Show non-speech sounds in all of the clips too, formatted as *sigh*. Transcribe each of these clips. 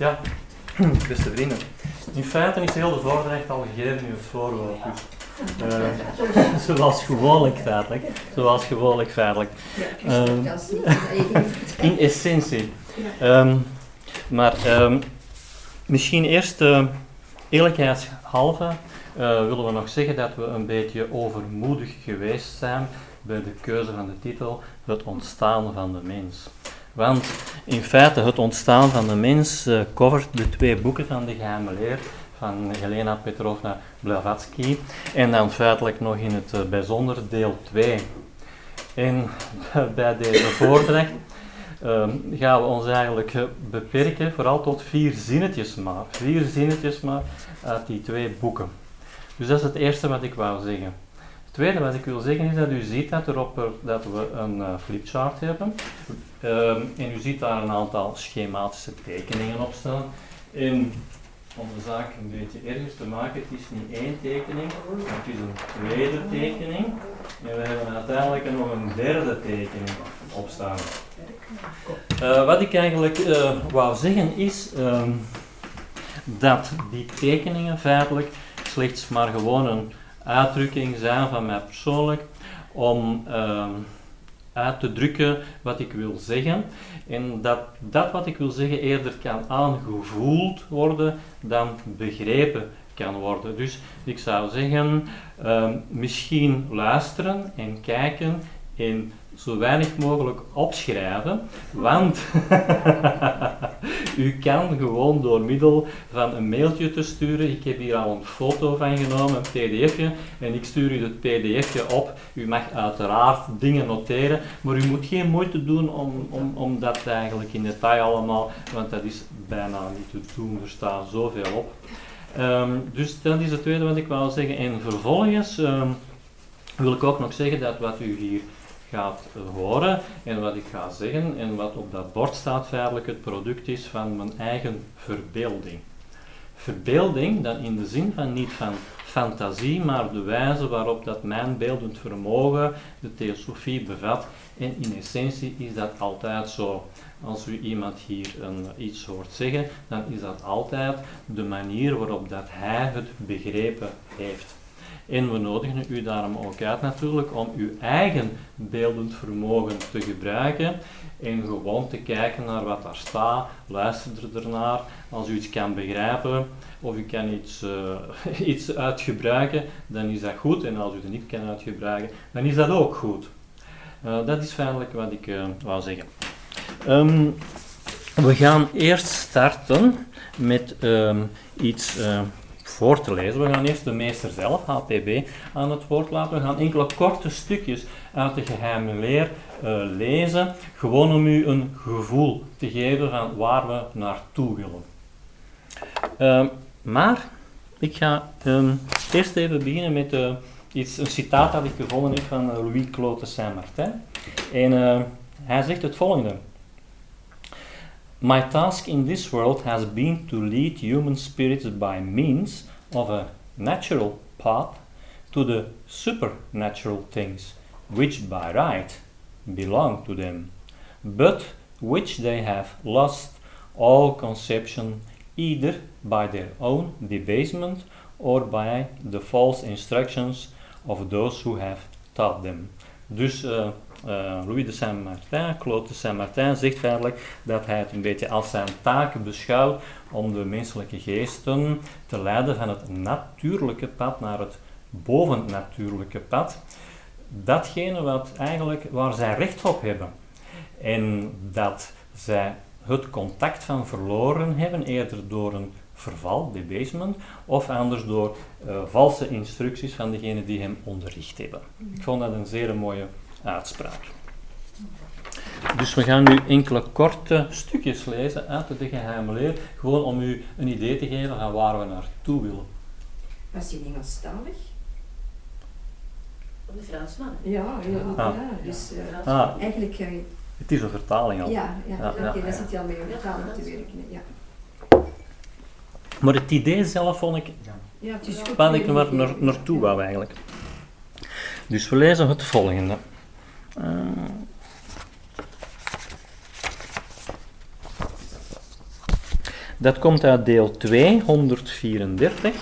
Ja, *clears throat* beste vrienden. In feite is heel de voordracht al gegeven in het voorwoord. Dus, uh, *laughs* zoals gewoonlijk feitelijk. Zoals gewoonlijk feitelijk. Um, in essentie. Um, maar um, misschien eerst uh, eerlijkheidshalve uh, willen we nog zeggen dat we een beetje overmoedig geweest zijn bij de keuze van de titel Het ontstaan van de mens. Want in feite het ontstaan van de mens uh, covert de twee boeken van de geheime leer van Helena Petrovna Blavatsky en dan feitelijk nog in het uh, bijzonder deel 2. En *laughs* bij deze voordracht uh, gaan we ons eigenlijk beperken vooral tot vier zinnetjes maar. Vier zinnetjes maar uit die twee boeken. Dus dat is het eerste wat ik wou zeggen. Tweede wat ik wil zeggen is dat u ziet dat, erop, dat we een uh, flipchart hebben. Um, en u ziet daar een aantal schematische tekeningen op staan. En om de zaak een beetje ergens te maken, het is niet één tekening, het is een tweede tekening. En we hebben uiteindelijk nog een derde tekening op staan. Uh, wat ik eigenlijk uh, wou zeggen is um, dat die tekeningen feitelijk slechts maar gewoon een uitdrukking zijn van mij persoonlijk om uh, uit te drukken wat ik wil zeggen. En dat dat wat ik wil zeggen eerder kan aangevoeld worden dan begrepen kan worden. Dus ik zou zeggen, uh, misschien luisteren en kijken en zo weinig mogelijk opschrijven, want *laughs* u kan gewoon door middel van een mailtje te sturen, ik heb hier al een foto van genomen, een pdfje, en ik stuur u het pdfje op. U mag uiteraard dingen noteren, maar u moet geen moeite doen om, om, om dat eigenlijk in detail allemaal, want dat is bijna niet te doen, er staat zoveel op. Um, dus dat is het tweede wat ik wou zeggen. En vervolgens um, wil ik ook nog zeggen dat wat u hier gaat horen en wat ik ga zeggen en wat op dat bord staat feitelijk het product is van mijn eigen verbeelding. Verbeelding dan in de zin van niet van fantasie, maar de wijze waarop dat mijn beeldend vermogen de theosofie bevat. En in essentie is dat altijd zo. Als u iemand hier een, iets hoort zeggen, dan is dat altijd de manier waarop dat hij het begrepen heeft. En we nodigen u daarom ook uit natuurlijk om uw eigen beeldend vermogen te gebruiken en gewoon te kijken naar wat daar staat, luister ernaar. Als u iets kan begrijpen of u kan iets, uh, *laughs* iets uitgebruiken, dan is dat goed. En als u het niet kan uitgebruiken, dan is dat ook goed. Uh, dat is feitelijk wat ik uh, wou zeggen. Um, we gaan eerst starten met um, iets voor te lezen. We gaan eerst de meester zelf, HPB, aan het woord laten. We gaan enkele korte stukjes uit de geheime leer uh, lezen, gewoon om u een gevoel te geven van waar we naartoe willen. Uh, maar ik ga um, eerst even beginnen met uh, iets, een citaat dat ik gevonden heb van Louis-Claude de Saint-Martin. En hij zegt het volgende. My task in this world has been to lead human spirits by means of a natural path to the supernatural things which by right belong to them, but which they have lost all conception either by their own debasement or by the false instructions of those who have taught them. Dus uh, uh, Louis de Saint-Martin, Claude de Saint-Martin, zegt feitelijk dat hij het een beetje als zijn taak beschouwt om de menselijke geesten te leiden van het natuurlijke pad naar het bovennatuurlijke pad. Datgene wat eigenlijk, waar zij recht op hebben. En dat zij het contact van verloren hebben, eerder door een verval, debasement, of anders door uh, valse instructies van degene die hem onderricht hebben. Ik vond dat een zeer mooie uitspraak. Dus we gaan nu enkele korte stukjes lezen uit de geheime leer, gewoon om u een idee te geven van waar we naartoe willen. Was je Engelstalig? De Fransman. Ja, ja, Ah. ja dus uh, Ah, eigenlijk ga je... het is een vertaling al. Ja, ja, Ja, oké, ja, daar ja. zit je al mee om vertaling te werken. Ja, Maar het idee zelf vond ik, ja het is goed. waar ik naar, naar, naartoe wou eigenlijk. Dus we lezen het volgende. Eh, Dat komt uit deel 234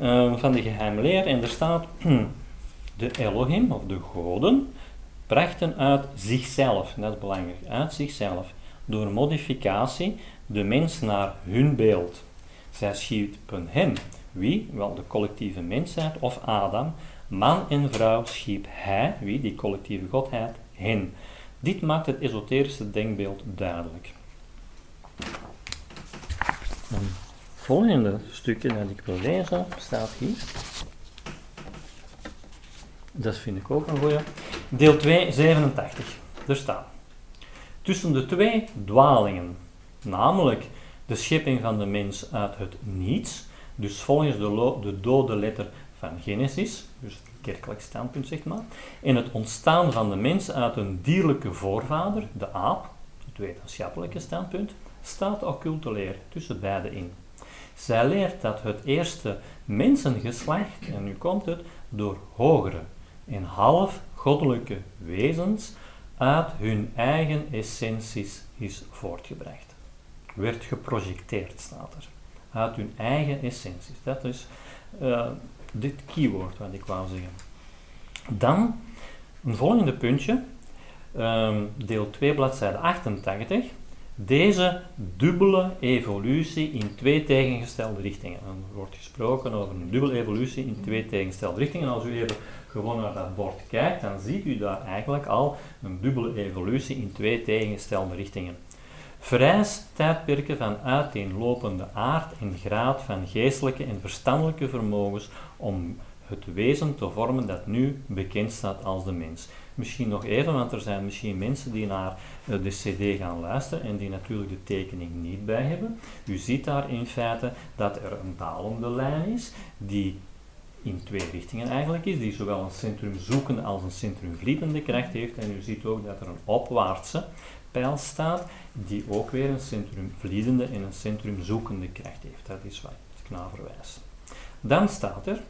uh, van de geheime leer en er staat *clears throat* de Elohim of de goden brachten uit zichzelf, dat is belangrijk, uit zichzelf, door modificatie de mens naar hun beeld. Zij schiepen hem, wie? Wel de collectieve mensheid of Adam. Man en vrouw schiep hij, wie? Die collectieve godheid, hen. Dit maakt het esoterische denkbeeld duidelijk. Een volgende stukje dat ik wil lezen staat hier. Dat vind ik ook een goeie. Deel 2, 87. Er staat. Tussen de twee dwalingen, namelijk de schepping van de mens uit het niets, dus volgens de, de dode letter van Genesis, dus kerkelijk standpunt zeg maar, en het ontstaan van de mens uit een dierlijke voorvader, de aap, het wetenschappelijke standpunt, staat occulte leer tussen beide in. Zij leert dat het eerste mensengeslacht, en nu komt het, door hogere en half goddelijke wezens uit hun eigen essenties is voortgebracht. Werd geprojecteerd, staat er. Uit hun eigen essenties. Dat is uh, dit keyword wat ik wou zeggen. Dan een volgende puntje, um, deel 2, bladzijde 88. Deze dubbele evolutie in twee tegengestelde richtingen. Er wordt gesproken over een dubbele evolutie in twee tegengestelde richtingen. Als u even gewoon naar dat bord kijkt, dan ziet u daar eigenlijk al een dubbele evolutie in twee tegengestelde richtingen. Vereist tijdperken van uiteenlopende aard en graad van geestelijke en verstandelijke vermogens om het wezen te vormen dat nu bekend staat als de mens. Misschien nog even, want er zijn misschien mensen die naar eh, de CD gaan luisteren en die natuurlijk de tekening niet bij hebben. U ziet daar in feite dat er een dalende lijn is die in twee richtingen eigenlijk is, die zowel een centrumzoekende als een centrumvliedende kracht heeft. En u ziet ook dat er een opwaartse pijl staat, die ook weer een centrumvliedende en een centrumzoekende kracht heeft. Dat is wat ik naar verwijs. Dan staat er,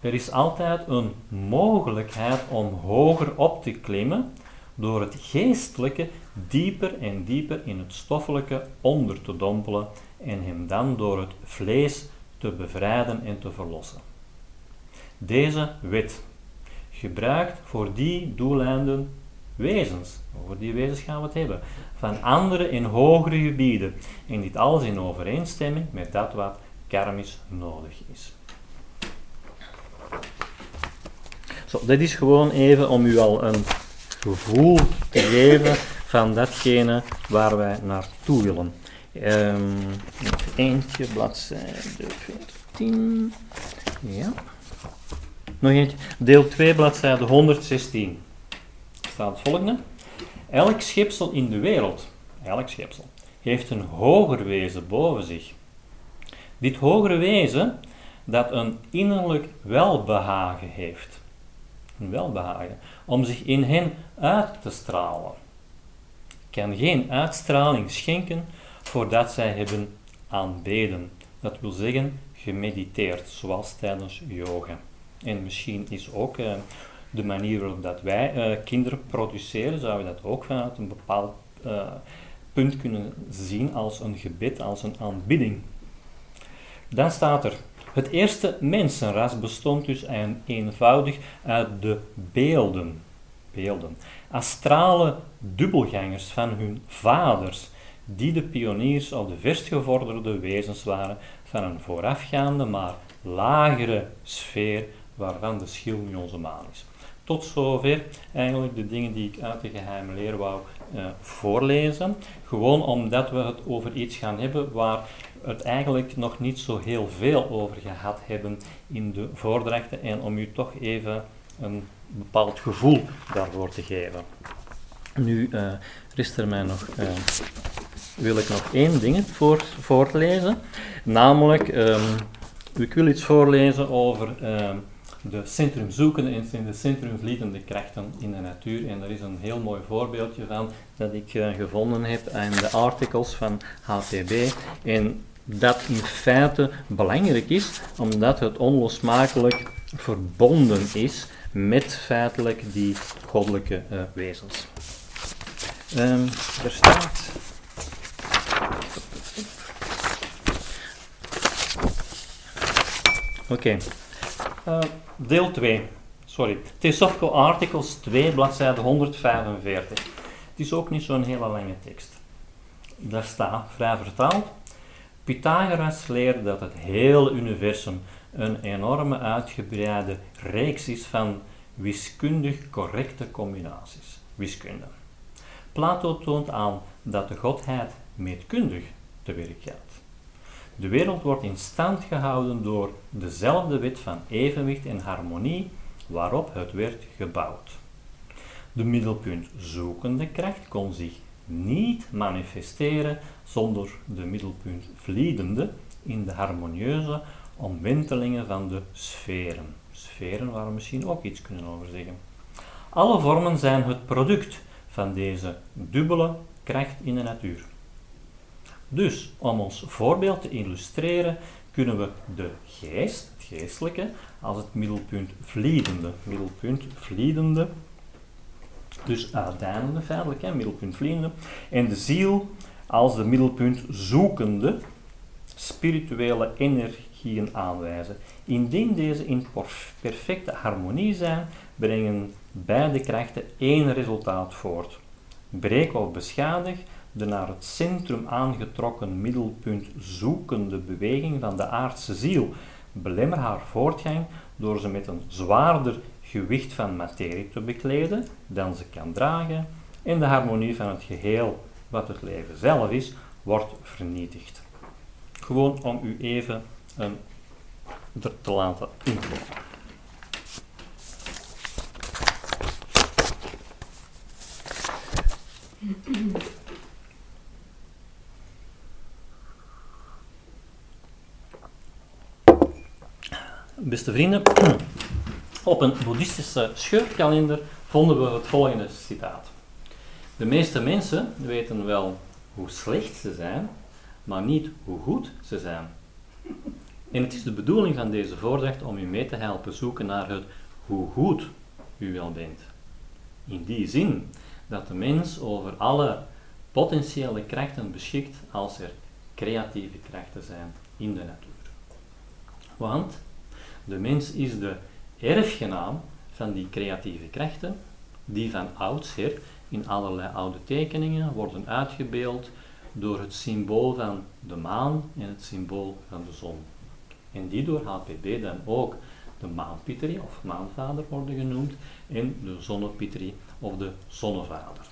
er is altijd een mogelijkheid om hoger op te klimmen door het geestelijke dieper en dieper in het stoffelijke onder te dompelen en hem dan door het vlees te bevrijden en te verlossen. Deze wet gebruikt voor die doeleinden wezens, over die wezens gaan we het hebben, van andere en hogere gebieden, en dit alles in overeenstemming met dat wat karmisch nodig is. Zo, dit is gewoon even om u al een gevoel te geven van datgene waar wij naartoe willen. Um, eentje, bladzijde 14. Ja. Nog eentje. Deel 2, bladzijde 116. Staat het volgende. Elk schepsel in de wereld, elk schepsel, heeft een hoger wezen boven zich. Dit hogere wezen dat een innerlijk welbehagen heeft. Een welbehagen. Om zich in hen uit te stralen. Kan geen uitstraling schenken voordat zij hebben aanbeden. Dat wil zeggen gemediteerd, zoals tijdens yoga. En misschien is ook uh, de manier waarop dat wij uh, kinderen produceren, zou je dat ook vanuit een bepaald uh, punt kunnen zien als een gebed, als een aanbidding. Dan staat er, het eerste mensenras bestond dus een, eenvoudig uit de beelden, beelden, astrale dubbelgangers van hun vaders, die de pioniers of de verstgevorderde wezens waren van een voorafgaande maar lagere sfeer waarvan de schil nu onze maan is. Tot zover eigenlijk de dingen die ik uit de geheime leer wou uh, voorlezen. Gewoon omdat we het over iets gaan hebben waar het eigenlijk nog niet zo heel veel over gehad hebben in de voordrachten en om u toch even een bepaald gevoel daarvoor te geven. Nu uh, rest er mij nog, uh, wil ik nog één ding voor, voorlezen, namelijk, um, ik wil iets voorlezen over um, de centrumzoekende en de centrumvliedende krachten in de natuur. En daar is een heel mooi voorbeeldje van dat ik uh, gevonden heb in de artikels van HTB. En dat in feite belangrijk is, omdat het onlosmakelijk verbonden is met feitelijk die goddelijke uh, wezens. Ehm, er staat. Oké, eh, deel 2. Sorry, Theosophical Articles 2, bladzijde 145. Het is ook niet zo'n hele lange tekst. Daar staat, vrij vertaald, Pythagoras leerde dat het hele universum een enorme uitgebreide reeks is van wiskundig correcte combinaties. Wiskunde. Plato toont aan dat de godheid meetkundig te werk gaat. De wereld wordt in stand gehouden door dezelfde wet van evenwicht en harmonie waarop het werd gebouwd. De middelpunt zoekende kracht kon zich niet manifesteren zonder de middelpunt vliedende in de harmonieuze omwentelingen van de sferen. Sferen waar we misschien ook iets kunnen over zeggen. Alle vormen zijn het product van deze dubbele kracht in de natuur. Dus om ons voorbeeld te illustreren, kunnen we de geest, het geestelijke, als het middelpunt vliedende, middelpunt vliedende, dus uiteindelijk feitelijk, middelpunt vliedende, en de ziel als de middelpunt zoekende, spirituele energieën aanwijzen. Indien deze in perfecte harmonie zijn, brengen beide krachten één resultaat voort. Breek of beschadig de naar het centrum aangetrokken middelpunt zoekende beweging van de aardse ziel. Belemmer haar voortgang door ze met een zwaarder gewicht van materie te bekleden dan ze kan dragen en de harmonie van het geheel, wat het leven zelf is, wordt vernietigd. Gewoon om u even een, er te laten inkloppen. Beste vrienden, op een boeddhistische scheurkalender vonden we het volgende citaat. De meeste mensen weten wel hoe slecht ze zijn, maar niet hoe goed ze zijn. En het is de bedoeling van deze voordracht om u mee te helpen zoeken naar het hoe goed u wel bent. In die zin dat de mens over alle potentiële krachten beschikt als er creatieve krachten zijn in de natuur. Want de mens is de erfgenaam van die creatieve krachten, die van oudsher in allerlei oude tekeningen worden uitgebeeld door het symbool van de maan en het symbool van de zon. En die door HPB dan ook de maanpiteri of maanvader worden genoemd en de zonnepiteri of de zonnevader.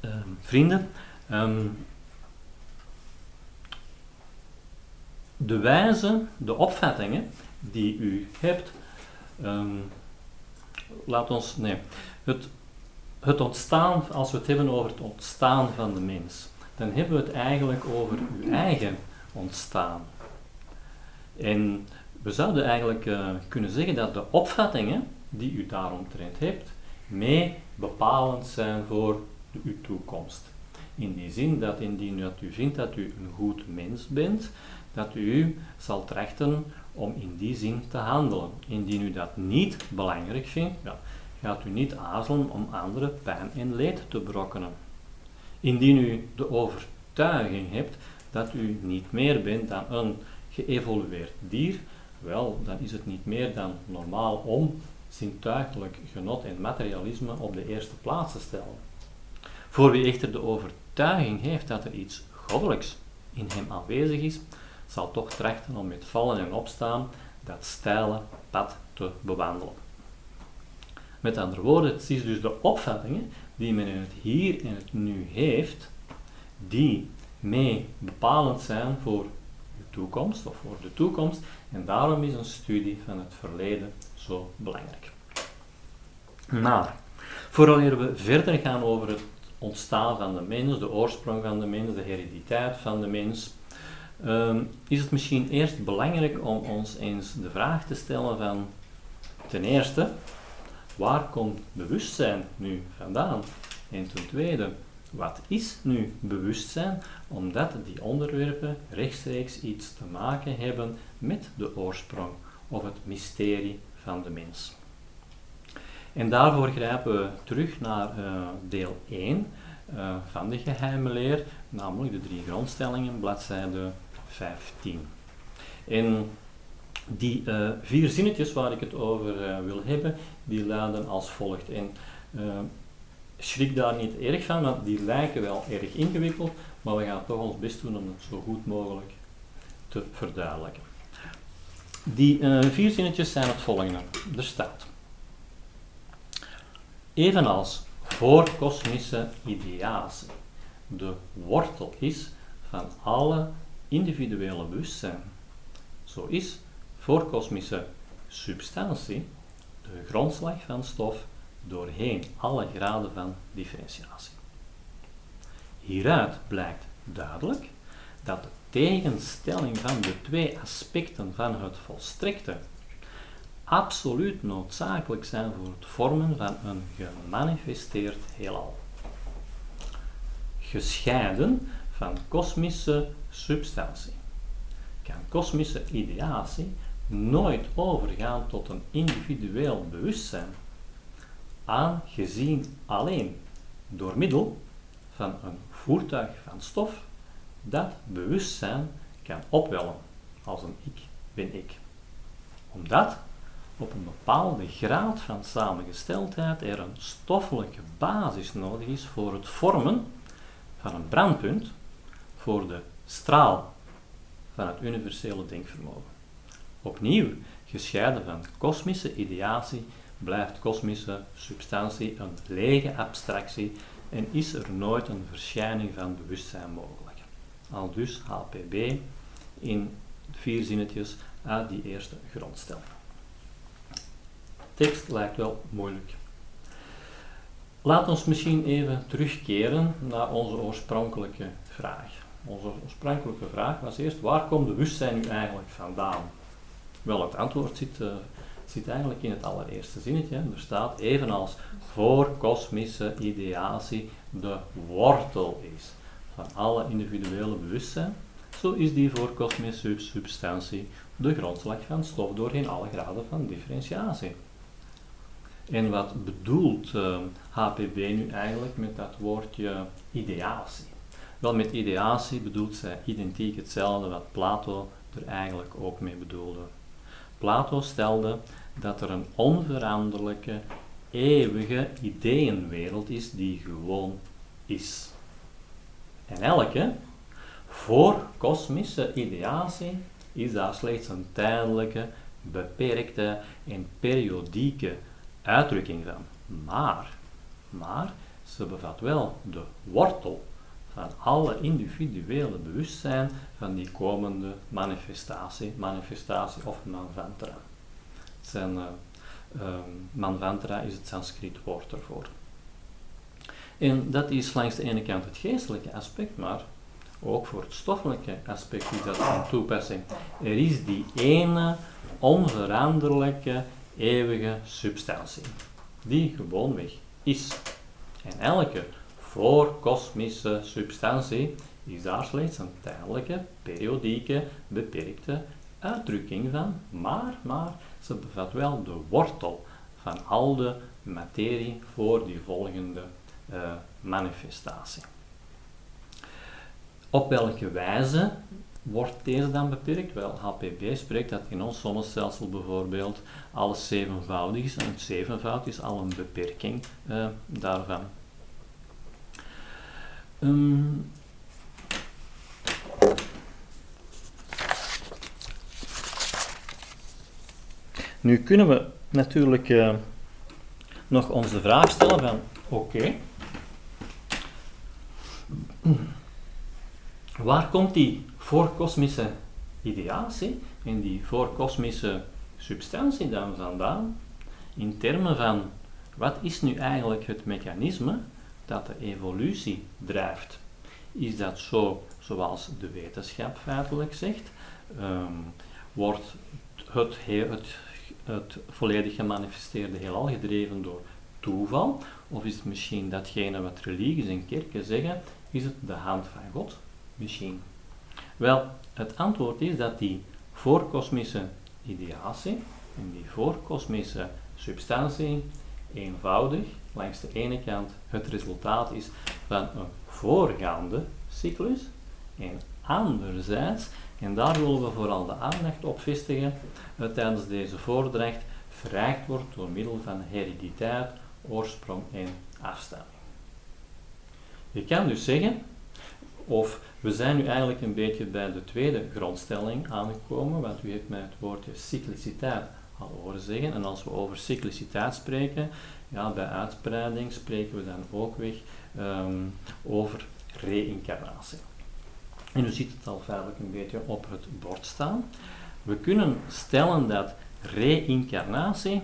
Ehm, vrienden, ehm, de wijze, de opvattingen die u hebt, um, laat ons, nee, het, het ontstaan, als we het hebben over het ontstaan van de mens, dan hebben we het eigenlijk over uw eigen ontstaan. En we zouden eigenlijk uh, kunnen zeggen dat de opvattingen die u daaromtrent hebt, mee bepalend zijn voor uw toekomst. In die zin dat indien dat u vindt dat u een goed mens bent, dat u zal trachten om in die zin te handelen. Indien u dat niet belangrijk vindt, ja, gaat u niet aarzelen om anderen pijn en leed te brokkenen. Indien u de overtuiging hebt dat u niet meer bent dan een geëvolueerd dier, wel, dan is het niet meer dan normaal om zintuigelijk genot en materialisme op de eerste plaats te stellen. Voor wie echter de overtuiging heeft dat er iets goddelijks in hem aanwezig is, zal toch trachten om met vallen en opstaan dat steile pad te bewandelen. Met andere woorden, het is dus de opvattingen die men in het hier en het nu heeft, die mee bepalend zijn voor de toekomst of voor de toekomst. En daarom is een studie van het verleden zo belangrijk. Maar, voordat we verder gaan over het ontstaan van de mens, de oorsprong van de mens, de herediteit van de mens, um, is het misschien eerst belangrijk om ons eens de vraag te stellen van, ten eerste, waar komt bewustzijn nu vandaan? En ten tweede, wat is nu bewustzijn? Omdat die onderwerpen rechtstreeks iets te maken hebben met de oorsprong of het mysterie van de mens. En daarvoor grijpen we terug naar uh, deel 1 uh, eh, van de geheime leer, namelijk de drie grondstellingen, bladzijde 15. En die uh, vier zinnetjes waar ik het over uh, wil hebben, die luiden als volgt. En uh, schrik daar niet erg van, want die lijken wel erg ingewikkeld, maar we gaan toch ons best doen om het zo goed mogelijk te verduidelijken. Die vier zinnetjes zijn het volgende. Er staat. Evenals voor kosmische ideatie de wortel is van alle individuele bewustzijn. Zo is voor kosmische substantie de grondslag van stof doorheen alle graden van differentiatie. Hieruit blijkt duidelijk dat de tegenstelling van de twee aspecten van het volstrekte absoluut noodzakelijk zijn voor het vormen van een gemanifesteerd heelal. Gescheiden van kosmische substantie kan kosmische ideatie nooit overgaan tot een individueel bewustzijn, aangezien alleen door middel van een voertuig van stof dat bewustzijn kan opwellen als een ik ben ik. Omdat op een bepaalde graad van samengesteldheid er een stoffelijke basis nodig is voor het vormen van een brandpunt voor de straal van het universele denkvermogen. Opnieuw, gescheiden van kosmische ideatie, blijft kosmische substantie een lege abstractie en is er nooit een verschijning van bewustzijn mogelijk. Al dus HPB in vier zinnetjes uit die eerste grondstelling. Tekst lijkt wel moeilijk. Laat ons misschien even terugkeren naar onze oorspronkelijke vraag. Onze oorspronkelijke vraag was eerst, waar komt bewustzijn nu eigenlijk vandaan? Wel, het antwoord zit, uh, zit eigenlijk in het allereerste zinnetje. Er staat evenals voor kosmische ideatie de wortel is van alle individuele bewustzijn, zo is die voor kosmische substantie de grondslag van stof doorheen alle graden van differentiatie. En wat bedoelt uh, ehm, HPB nu eigenlijk met dat woordje ideatie? Wel, met ideatie bedoelt zij identiek hetzelfde wat Plato er eigenlijk ook mee bedoelde. Plato stelde dat er een onveranderlijke, eeuwige ideeënwereld is die gewoon is. En elke voor kosmische ideatie is daar slechts een tijdelijke, beperkte en periodieke uitdrukking van. Maar, maar ze bevat wel de wortel van alle individuele bewustzijn van die komende manifestatie, manifestatie of manvantra. Zijn, uh, manvantra is het Sanskriet woord ervoor. En dat is langs de ene kant het geestelijke aspect, maar ook voor het stoffelijke aspect is dat van toepassing. Er is die ene onveranderlijke eeuwige substantie, die gewoonweg is. En elke voorkosmische substantie is daar slechts een tijdelijke, periodieke, beperkte uitdrukking van, maar, maar ze bevat wel de wortel van al de materie voor die volgende uh, manifestatie. Op welke wijze wordt deze dan beperkt? Wel, HPB spreekt dat in ons zonnestelsel bijvoorbeeld alles zevenvoudig is. En het zevenvoud is al een beperking uh, daarvan. Um, nu kunnen we natuurlijk uh, nog ons de vraag stellen van, oké, waar komt die voorkosmische ideatie en die voorkosmische substantie dan vandaan in termen van wat is nu eigenlijk het mechanisme dat de evolutie drijft? Is dat zo zoals de wetenschap feitelijk zegt? Um, wordt het, het, het volledig gemanifesteerde heelal gedreven door toeval? Of is het misschien datgene wat religies en kerken zeggen, is het de hand van God? Misschien. Wel, het antwoord is dat die voorkosmische ideatie en die voorkosmische substantie eenvoudig langs de ene kant het resultaat is van een voorgaande cyclus en anderzijds, en daar willen we vooral de aandacht op vestigen, tijdens deze voordracht verrijkt wordt door middel van herediteit, oorsprong en afstamming. Je kan dus zeggen, of we zijn nu eigenlijk een beetje bij de tweede grondstelling aangekomen, want u heeft mij het woordje cycliciteit al horen zeggen. En als we over cycliciteit spreken, ja, bij uitbreiding spreken we dan ook weer um, over reïncarnatie. En u ziet het al feitelijk een beetje op het bord staan. We kunnen stellen dat reïncarnatie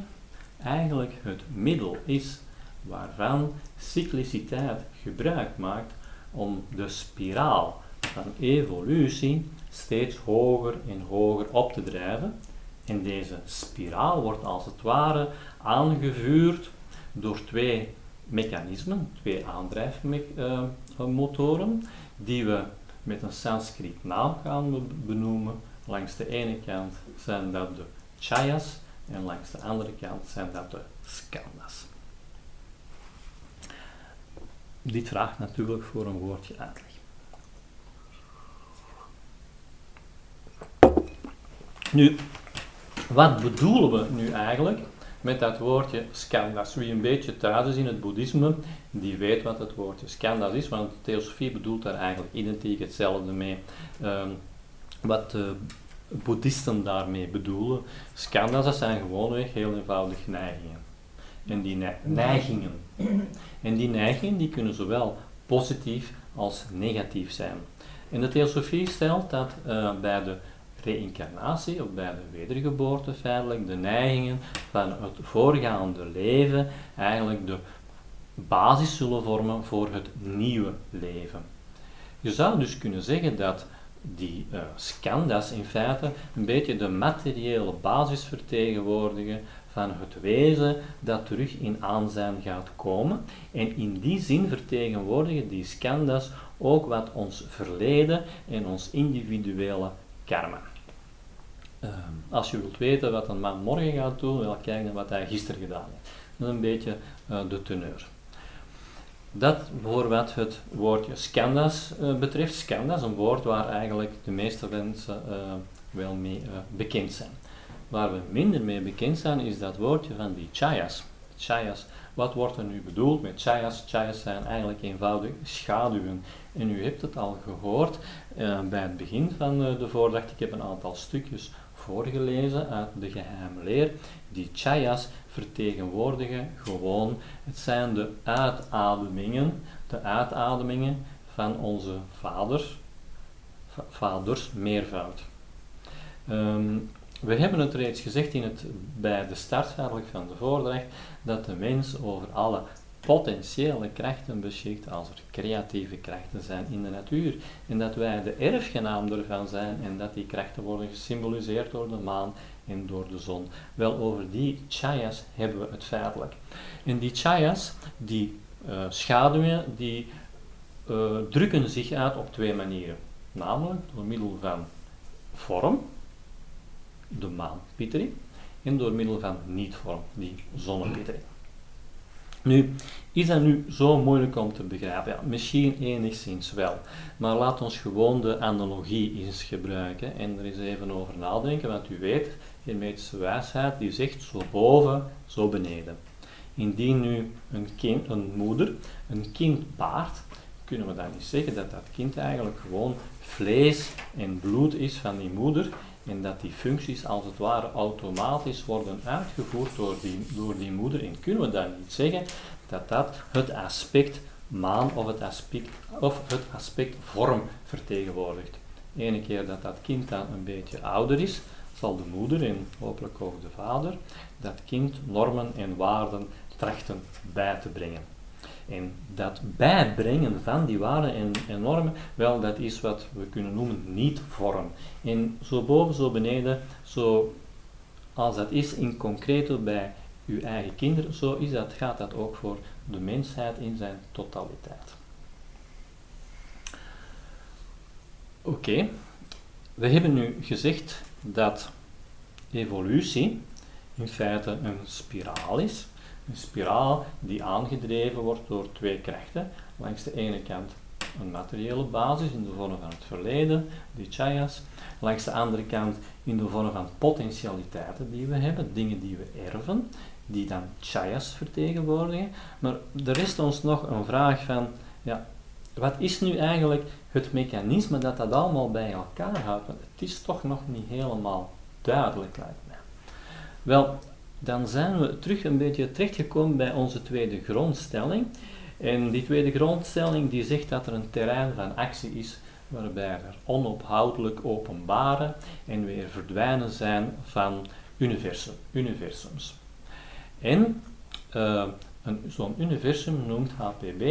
eigenlijk het middel is waarvan cycliciteit gebruik maakt om de spiraal van evolutie steeds hoger en hoger op te drijven. En deze spiraal wordt als het ware aangevuurd door twee mechanismen, twee aandrijfmotoren, die we met een Sanskriet naam gaan benoemen. Langs de ene kant zijn dat de chayas en langs de andere kant zijn dat de skandhas. Dit vraagt natuurlijk voor een woordje uitleg. Nu, wat bedoelen we nu eigenlijk met dat woordje skandhas? Wie een beetje thuis is in het boeddhisme, die weet wat het woordje skandhas is, want de theosofie bedoelt daar eigenlijk identiek hetzelfde mee. Um, wat de boeddhisten daarmee bedoelen, skandhas, dat zijn gewoonweg heel eenvoudig neigingen. En die neigingen. En die neigingen die kunnen zowel positief als negatief zijn. En de theosofie stelt dat uh, bij de reïncarnatie of bij de wedergeboorte feitelijk de neigingen van het voorgaande leven eigenlijk de basis zullen vormen voor het nieuwe leven. Je zou dus kunnen zeggen dat die uh, skandas in feite een beetje de materiële basis vertegenwoordigen van het wezen dat terug in aanzijn gaat komen. En in die zin vertegenwoordigen die skandas ook wat ons verleden en ons individuele karma. Uh, als je wilt weten wat een man morgen gaat doen, wel kijk naar wat hij gisteren gedaan heeft. Dat is een beetje uh, de teneur. Dat voor wat het woordje skandas uh, betreft. Skandas, een woord waar eigenlijk de meeste mensen wel mee bekend zijn. Waar we minder mee bekend zijn, is dat woordje van die chayas. Chayas. Wat wordt er nu bedoeld met chayas? Chayas zijn eigenlijk eenvoudig schaduwen. En u hebt het al gehoord bij het begin van de voordracht. Ik heb een aantal stukjes voorgelezen uit de geheime leer. Die chayas vertegenwoordigen gewoon, het zijn de uitademingen, de uitademingen van onze vaders, vaders meervoud. Um, we hebben het reeds gezegd in het, bij de start van de voordracht, dat de mens over alle potentiële krachten beschikt als er creatieve krachten zijn in de natuur. En dat wij de erfgenaam ervan zijn en dat die krachten worden gesymboliseerd door de maan en door de zon. Wel, over die chayas hebben we het feitelijk. En die chayas, die uh, schaduwen, die uh, drukken zich uit op twee manieren. Namelijk door middel van vorm, de maanpittering, en door middel van niet-vorm, die zonnepittering. Nu, is dat nu zo moeilijk om te begrijpen? Ja, misschien enigszins wel. Maar laat ons gewoon de analogie eens gebruiken en er eens even over nadenken, want u weet, hermetische wijsheid die zegt zo boven, zo beneden. Indien nu een, kind, een moeder een kind baart, kunnen we dan niet zeggen dat dat kind eigenlijk gewoon vlees en bloed is van die moeder en dat die functies als het ware automatisch worden uitgevoerd door die, door die moeder. En kunnen we dan niet zeggen dat dat het aspect maan of het aspect, of het aspect vorm vertegenwoordigt. Ene keer dat dat kind dan een beetje ouder is, zal de moeder en hopelijk ook de vader dat kind normen en waarden trachten bij te brengen. En dat bijbrengen van die waarden en, normen, wel, dat is wat we kunnen noemen niet-vorm. En zo boven, zo beneden, zo als dat is in concreto bij uw eigen kinderen, zo is dat, gaat dat ook voor de mensheid in zijn totaliteit. Oké, we hebben nu gezegd dat evolutie in feite een spiraal is. Een spiraal die aangedreven wordt door twee krachten. Langs de ene kant een materiële basis in de vorm van het verleden, die chayas. Langs de andere kant in de vorm van potentialiteiten die we hebben, dingen die we erven, die dan chayas vertegenwoordigen. Maar er rest ons nog een vraag van, ja, wat is nu eigenlijk het mechanisme dat dat allemaal bij elkaar houdt? Het is toch nog niet helemaal duidelijk, lijkt mij. Wel, dan zijn we terug een beetje terechtgekomen bij onze tweede grondstelling. En die tweede grondstelling die zegt dat er een terrein van actie is waarbij er onophoudelijk openbaren en weer verdwijnen zijn van universum, universums. En uh, zo'n universum noemt HPB,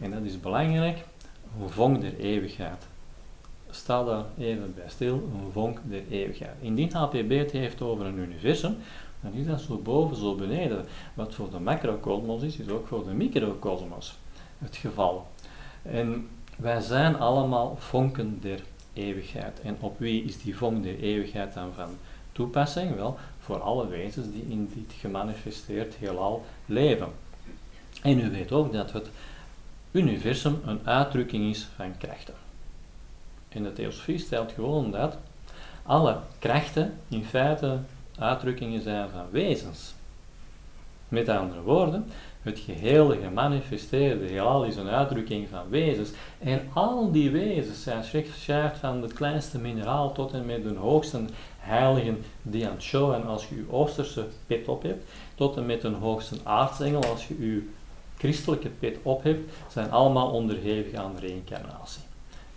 en dat is belangrijk, een vonk der eeuwigheid. Sta daar even bij stil, een vonk der eeuwigheid. Indien HPB het heeft over een universum, dan is dat zo boven, zo beneden. Wat voor de macrocosmos is, is ook voor de microcosmos het geval. En wij zijn allemaal vonken der eeuwigheid. En op wie is die vonk der eeuwigheid dan van toepassing? Wel, voor alle wezens die in dit gemanifesteerd heelal leven. En u weet ook dat het universum een uitdrukking is van krachten. En de theosofie stelt gewoon dat alle krachten in feite uitdrukkingen zijn van wezens. Met andere woorden, het gehele gemanifesteerde heelal is een uitdrukking van wezens. En al die wezens zijn schrijft van het kleinste mineraal tot en met de hoogste aan het showen als je je oosterse pit op hebt, tot en met een hoogste aartsengel als je je christelijke pit op hebt, zijn allemaal onderhevig aan reïncarnatie.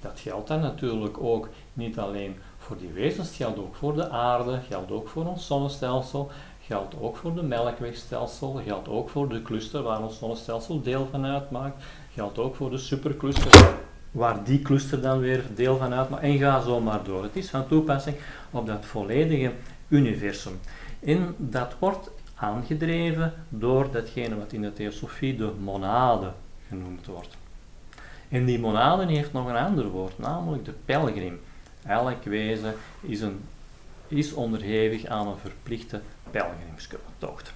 Dat geldt dan natuurlijk ook niet alleen voor die wezens, geldt ook voor de aarde, geldt ook voor ons zonnestelsel, geldt ook voor de melkwegstelsel, geldt ook voor de cluster waar ons zonnestelsel deel van uitmaakt, geldt ook voor de supercluster waar die cluster dan weer deel van uitmaakt en ga zo maar door. Het is van toepassing op dat volledige universum. En dat wordt aangedreven door datgene wat in de theosofie de monade genoemd wordt. En die monade heeft nog een ander woord, namelijk de pelgrim. Elk wezen is, een, is onderhevig aan een verplichte pelgrimstocht.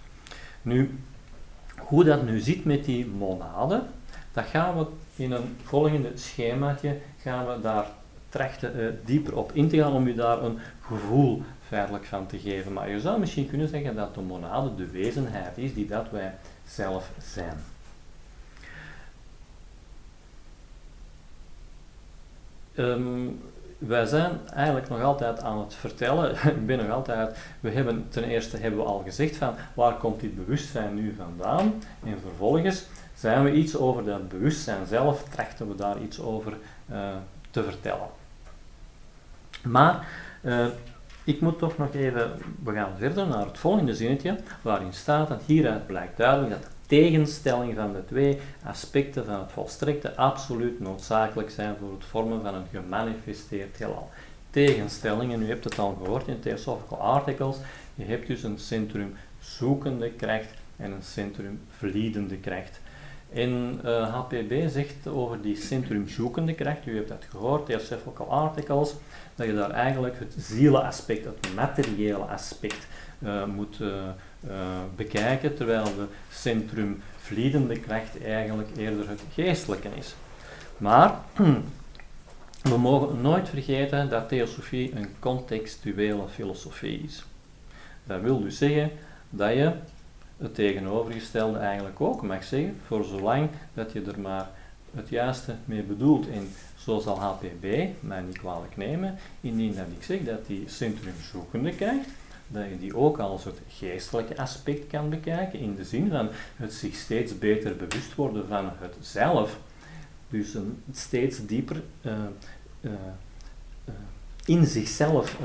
Nu, hoe dat nu zit met die monade, dat gaan we in een volgende schemaatje gaan we daar trachten uh, dieper op in te gaan om u daar een gevoel feitelijk van te geven. Maar je zou misschien kunnen zeggen dat de monade de wezenheid is die dat wij zelf zijn. Um, wij zijn eigenlijk nog altijd aan het vertellen, *laughs* ik ben nog altijd, we hebben ten eerste hebben we al gezegd van waar komt dit bewustzijn nu vandaan en vervolgens zijn we iets over dat bewustzijn zelf, trachten we daar iets over uh, te vertellen. Maar uh, ik moet toch nog even, we gaan verder naar het volgende zinnetje, waarin staat dat hieruit blijkt duidelijk dat tegenstelling van de twee aspecten van het volstrekte absoluut noodzakelijk zijn voor het vormen van een gemanifesteerd heelal. Tegenstellingen, u hebt het al gehoord in Theosophical Articles, je hebt dus een centrum zoekende kracht en een centrum vliedende kracht. En uh, eh, HPB zegt over die centrumzoekende kracht, u hebt dat gehoord, Theosophical Articles, dat je daar eigenlijk het zieleaspect, het materiële aspect uh, moet uh, bekijken, terwijl de centrumvliedende kracht eigenlijk eerder het geestelijke is. Maar *clears throat* we mogen nooit vergeten dat theosofie een contextuele filosofie is. Dat wil dus zeggen dat je het tegenovergestelde eigenlijk ook mag zeggen, voor zolang dat je er maar het juiste mee bedoelt. En zo zal HPB mij niet kwalijk nemen, indien dat ik zeg dat die centrumzoekende krijgt, dat je die ook als het geestelijke aspect kan bekijken, in de zin van het zich steeds beter bewust worden van het zelf. Dus een steeds dieper uh, uh, uh, in zichzelf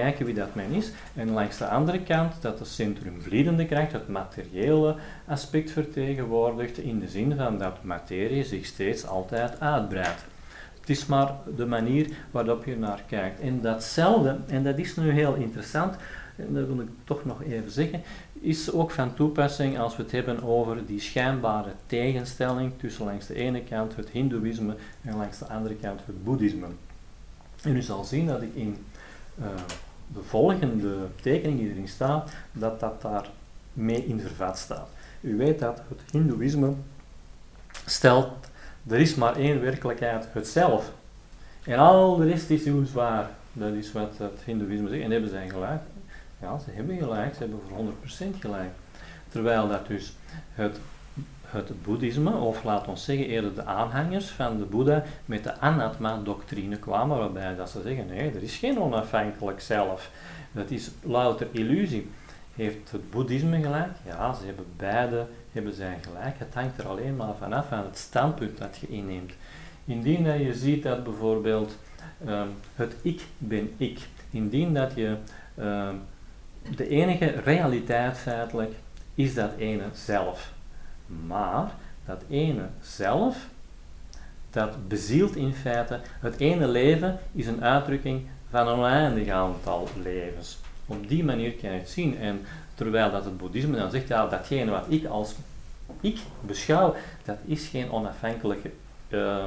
kijken wie dat men is. En langs de andere kant dat de centrumvliedende kracht het materiële aspect vertegenwoordigt in de zin van dat materie zich steeds altijd uitbreidt. Het is maar de manier waarop je naar kijkt. En datzelfde, en dat is nu heel interessant, en dat wil ik toch nog even zeggen, is ook van toepassing als we het hebben over die schijnbare tegenstelling tussen langs de ene kant het hindoeïsme en langs de andere kant het boeddhisme. En u zal zien dat ik in uh, de volgende tekening die erin staat, dat dat daar mee in vervat staat. U weet dat het hindoeïsme stelt er is maar één werkelijkheid, het zelf. En al de rest is heel zwaar. Dat is wat het hindoeïsme zegt. En hebben zij gelijk? Ja, ze hebben gelijk. Ze hebben voor 100% gelijk. Terwijl dat dus het, het boeddhisme, of laat ons zeggen eerder de aanhangers van de boeddha, met de anatma-doctrine kwamen, waarbij dat ze zeggen, nee, er is geen onafhankelijk zelf. Dat is louter illusie. Heeft het boeddhisme gelijk? Ja, ze hebben beide hebben zij gelijk. Het hangt er alleen maar vanaf aan het standpunt dat je inneemt. Indien dat je ziet dat bijvoorbeeld um, het ik ben ik, indien dat je um, de enige realiteit feitelijk is dat ene zelf. Maar dat ene zelf, dat bezielt in feite, het ene leven is een uitdrukking van een oneindig aantal levens. Op die manier kan je het zien. En terwijl dat het boeddhisme dan zegt, ja, datgene wat ik als ik beschouw, dat is geen onafhankelijke, uh,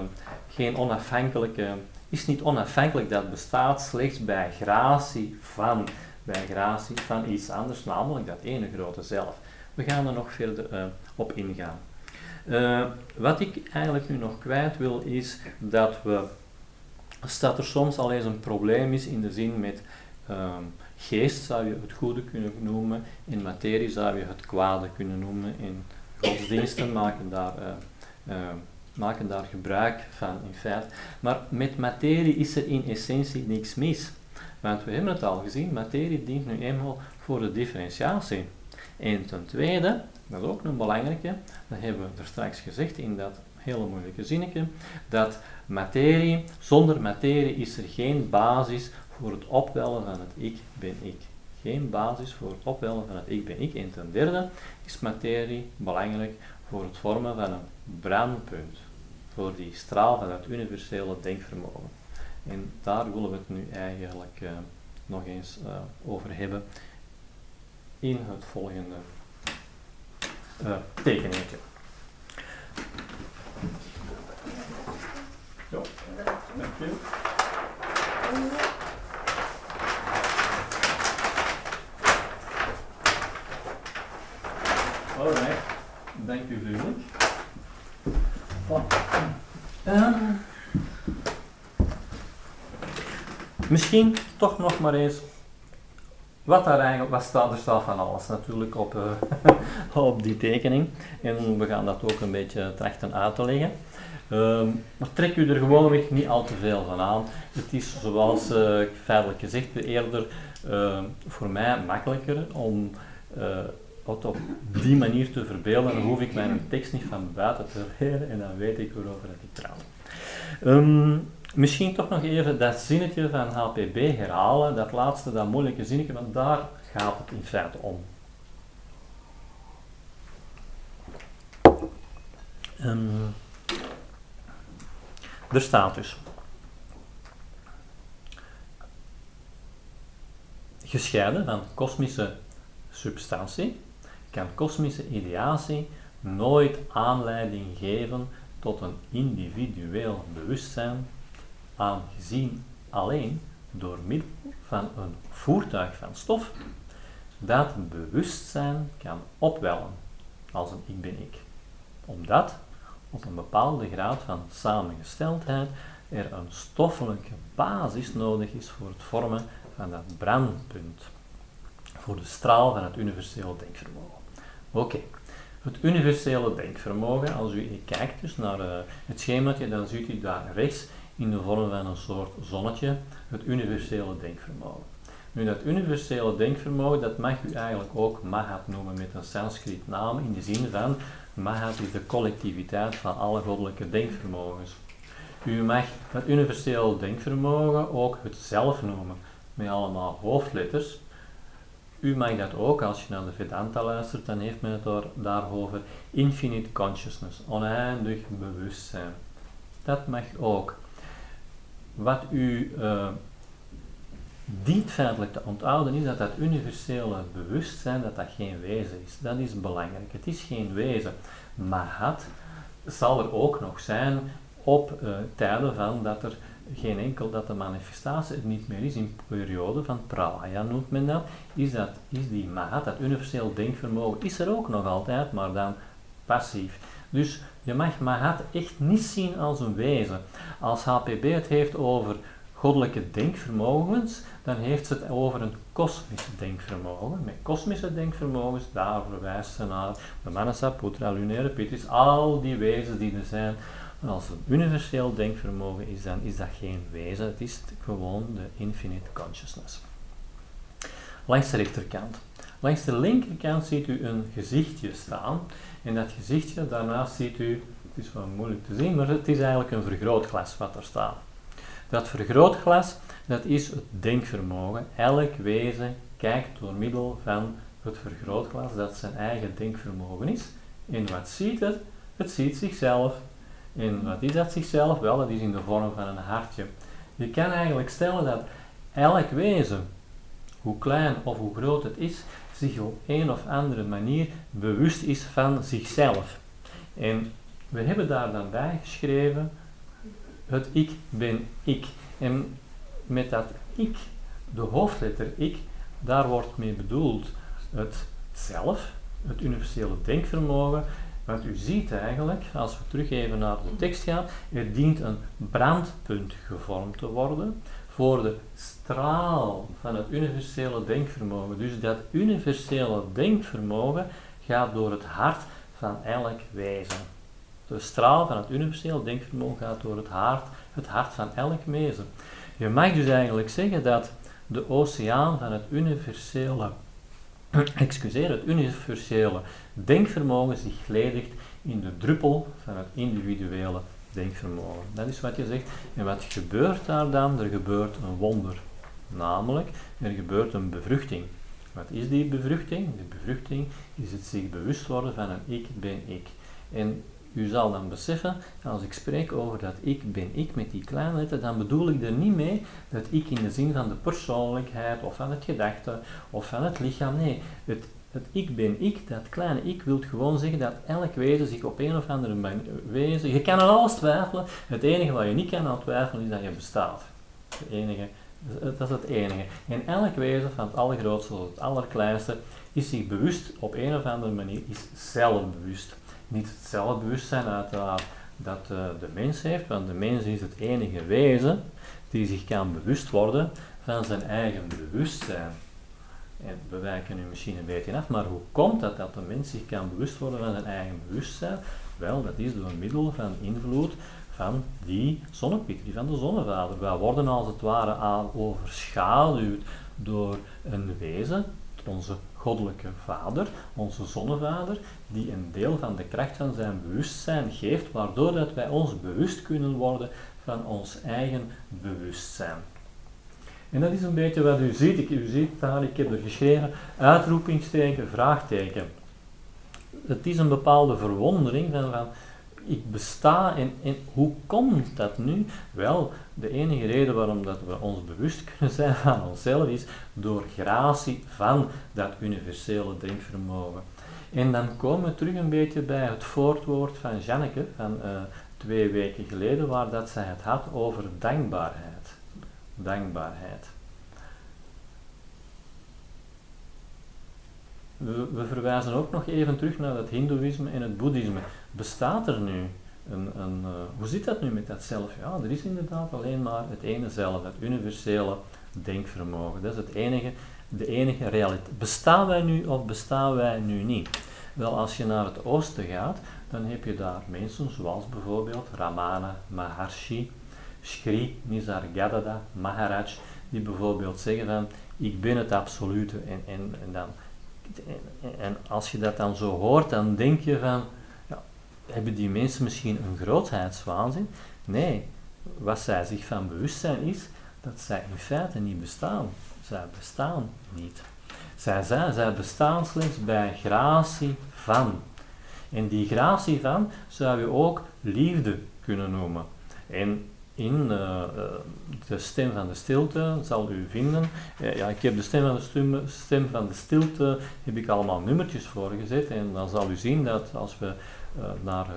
geen onafhankelijke, is niet onafhankelijk, dat bestaat slechts bij gratie van, bij gratie van iets anders, namelijk dat ene grote zelf. We gaan er nog verder uh, op ingaan. Uh, wat ik eigenlijk nu nog kwijt wil, is dat we, dat er soms al eens een probleem is in de zin met ehm, geest zou je het goede kunnen noemen, in materie zou je het kwade kunnen noemen, in godsdiensten maken daar, uh, maken daar gebruik van in feite. Maar met materie is er in essentie niks mis. Want we hebben het al gezien, materie dient nu eenmaal voor de differentiatie. En ten tweede, dat is ook een belangrijke, dat hebben we er straks gezegd in dat hele moeilijke zinnetje, dat materie, zonder materie is er geen basis voor het opwellen van het ik ben ik geen basis voor het opwellen van het ik ben ik. En ten derde is materie belangrijk voor het vormen van een brandpunt, voor die straal van het universele denkvermogen. En daar willen we het nu eigenlijk uh, nog eens uh, over hebben in het volgende uh, tekeningetje. Zo, dank je. Alright, dank u vriendelijk. Um, misschien toch nog maar eens wat daar eigenlijk, wat staat, er staat van alles natuurlijk op, uh, *laughs* op die tekening. En we gaan dat ook een beetje trachten uit te leggen. Um, maar trek u er gewoonweg niet al te veel van aan. Het is zoals uh, feitelijk gezegd eerder uh, voor mij makkelijker om het op die manier te verbeelden, dan hoef ik mijn tekst niet van buiten te leren en dan weet ik waarover ik praat. Um, misschien toch nog even dat zinnetje van HPB herhalen, dat laatste, dat moeilijke zinnetje, want daar gaat het in feite om. Um, er staat dus. Gescheiden van kosmische substantie kan kosmische ideatie nooit aanleiding geven tot een individueel bewustzijn, aangezien alleen door middel van een voertuig van stof dat bewustzijn kan opwellen als een ik ben ik. Omdat op een bepaalde graad van samengesteldheid er een stoffelijke basis nodig is voor het vormen van dat brandpunt, voor de straal van het universeel denkvermogen. Oké. Het universele denkvermogen, als u kijkt dus naar uh, het schemaatje, dan ziet u daar rechts in de vorm van een soort zonnetje het universele denkvermogen. Nu, dat universele denkvermogen, dat mag u eigenlijk ook Mahat noemen met een Sanskriet naam, in de zin van Mahat is de collectiviteit van alle goddelijke denkvermogens. U mag dat universele denkvermogen ook het zelf noemen, met allemaal hoofdletters, u mag dat ook, als je naar de Vedanta luistert, dan heeft men het daar, daarover infinite consciousness, oneindig bewustzijn. Dat mag ook. Wat u uh, dient feitelijk te onthouden is dat dat universele bewustzijn, dat dat geen wezen is. Dat is belangrijk. Het is geen wezen. Maar het zal er ook nog zijn op uh, tijden van dat er geen enkel dat de manifestatie er niet meer is in periode van pralaya noemt men dat, is, dat, is die maat, dat universeel denkvermogen, is er ook nog altijd, maar dan passief. Dus Je mag Mahat echt niet zien als een wezen. Als HPB het heeft over goddelijke denkvermogens, dan heeft ze het over een kosmisch denkvermogen. Met kosmische denkvermogens, daar verwijst ze naar de Manasa, Putra, lunaire Pitris, al die wezens die er zijn. En als het een universeel denkvermogen is, dan is dat geen wezen, het is gewoon de infinite consciousness. Langs de rechterkant. Langs de linkerkant ziet u een gezichtje staan. En dat gezichtje, daarnaast ziet u, het is wel moeilijk te zien, maar het is eigenlijk een vergrootglas wat er staat. Dat vergrootglas, dat is het denkvermogen. Elk wezen kijkt door middel van het vergrootglas dat zijn eigen denkvermogen is. En wat ziet het? Het ziet zichzelf. En wat is dat zichzelf? Wel, dat is in de vorm van een hartje. Je kan eigenlijk stellen dat elk wezen, hoe klein of hoe groot het is, zich op een of andere manier bewust is van zichzelf. En we hebben daar dan bij geschreven het ik ben ik. En met dat ik, de hoofdletter ik, daar wordt mee bedoeld het zelf, het universele denkvermogen. Want u ziet eigenlijk, als we terug even naar de tekst gaan, er dient een brandpunt gevormd te worden voor de straal van het universele denkvermogen. Dus dat universele denkvermogen gaat door het hart van elk wezen. De straal van het universele denkvermogen gaat door het hart, het hart van elk wezen. Je mag dus eigenlijk zeggen dat de oceaan van het universele, *clears throat* excuseer, het universele denkvermogen zich ledigt in de druppel van het individuele denkvermogen. Dat is wat je zegt. En wat gebeurt daar dan? Er gebeurt een wonder. Namelijk, er gebeurt een bevruchting. Wat is die bevruchting? De bevruchting is het zich bewust worden van een ik ben ik. En u zal dan beseffen, als ik spreek over dat ik ben ik met die kleine letter, dan bedoel ik er niet mee dat ik in de zin van de persoonlijkheid of van het gedachte of van het lichaam. Nee, het, het ik ben ik, dat kleine ik, wil gewoon zeggen dat elk wezen zich op een of andere manier wezen. Je kan aan alles twijfelen. Het enige wat je niet kan aan twijfelen is dat je bestaat. Het enige, dat is het enige. En elk wezen, van het allergrootste tot het allerkleinste, is zich bewust op een of andere manier, is zelfbewust niet het zelfbewustzijn uiteraard dat uh, de mens heeft, want de mens is het enige wezen die zich kan bewust worden van zijn eigen bewustzijn. En we wijken nu misschien een beetje af, maar hoe komt dat dat de mens zich kan bewust worden van zijn eigen bewustzijn? Wel, dat is door middel van invloed van die zonnepitri, van de zonnevader. Wij worden als het ware aan overschaduwd door een wezen, onze goddelijke vader, onze zonnevader, die een deel van de kracht van zijn bewustzijn geeft, waardoor dat wij ons bewust kunnen worden van ons eigen bewustzijn. En dat is een beetje wat u ziet. Ik, u ziet daar, ik heb er geschreven, uitroepingsteken, vraagteken. Het is een bepaalde verwondering van, ik besta en, en hoe komt dat nu? Wel, de enige reden waarom dat we ons bewust *laughs* kunnen zijn van onszelf is door gratie van dat universele denkvermogen. En dan komen we terug een beetje bij het voortwoord van Janneke van uh, twee weken geleden, waar dat zij het had over dankbaarheid. Dankbaarheid. We, verwijzen ook nog even terug naar het Hindoeïsme en het Boeddhisme. Bestaat er nu een, een uh, hoe zit dat nu met dat zelf? Ja, er is inderdaad alleen maar het ene zelf, het universele denkvermogen. Dat is het enige, de enige realiteit. Bestaan wij nu of bestaan wij nu niet? Wel, als je naar het oosten gaat, dan heb je daar mensen zoals bijvoorbeeld Ramana Maharshi, Shri Nisargadatta Maharaj, die bijvoorbeeld zeggen van, ik ben het absolute. En, en, en, dan, en als je dat dan zo hoort, dan denk je van, ja, hebben die mensen misschien een grootheidswaanzin? Nee, wat zij zich van bewust zijn is dat zij in feite niet bestaan. Zij bestaan niet. Zij, zijn, zij bestaan slechts bij gratie van. En die gratie van zou je ook liefde kunnen noemen. En in uh, de stem van de stilte zal u vinden. Uh, ja, ik heb de stem van de, stem van de stilte heb ik allemaal nummertjes voorgezet en dan zal u zien dat als we naar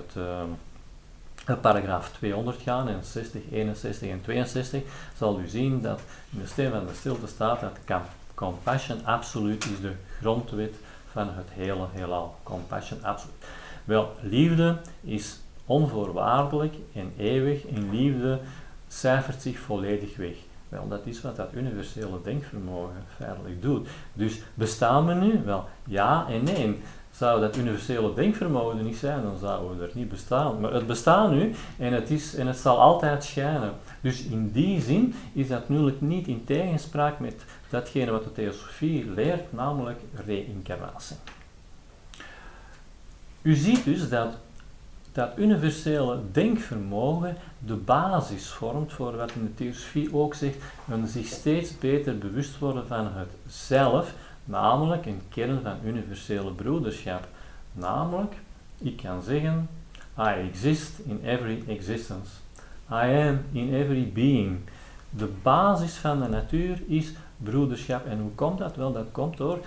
het paragraaf 200 gaan en 60, 61 en 62, zal u zien dat in de stem van de stilte staat dat compassion absoluut is de grondwet van het hele heelal. Compassion absoluut. Wel, liefde is onvoorwaardelijk en eeuwig in liefde cijfert zich volledig weg. Wel, dat is wat dat universele denkvermogen feitelijk doet. Dus bestaan we nu? Wel, ja en nee. Zou dat universele denkvermogen er niet zijn, dan zouden we er niet bestaan. Maar het bestaat nu en het, is, en het zal altijd schijnen. Dus in die zin is dat natuurlijk niet in tegenspraak met datgene wat de theosofie leert, namelijk reïncarnatie. U ziet dus dat dat universele denkvermogen de basis vormt voor wat in de theosofie ook zegt, een zich steeds beter bewust worden van het zelf, namelijk een kern van universele broederschap. Namelijk, ik kan zeggen, I exist in every existence. I am in every being. De basis van de natuur is broederschap. En hoe komt dat? Wel, dat komt door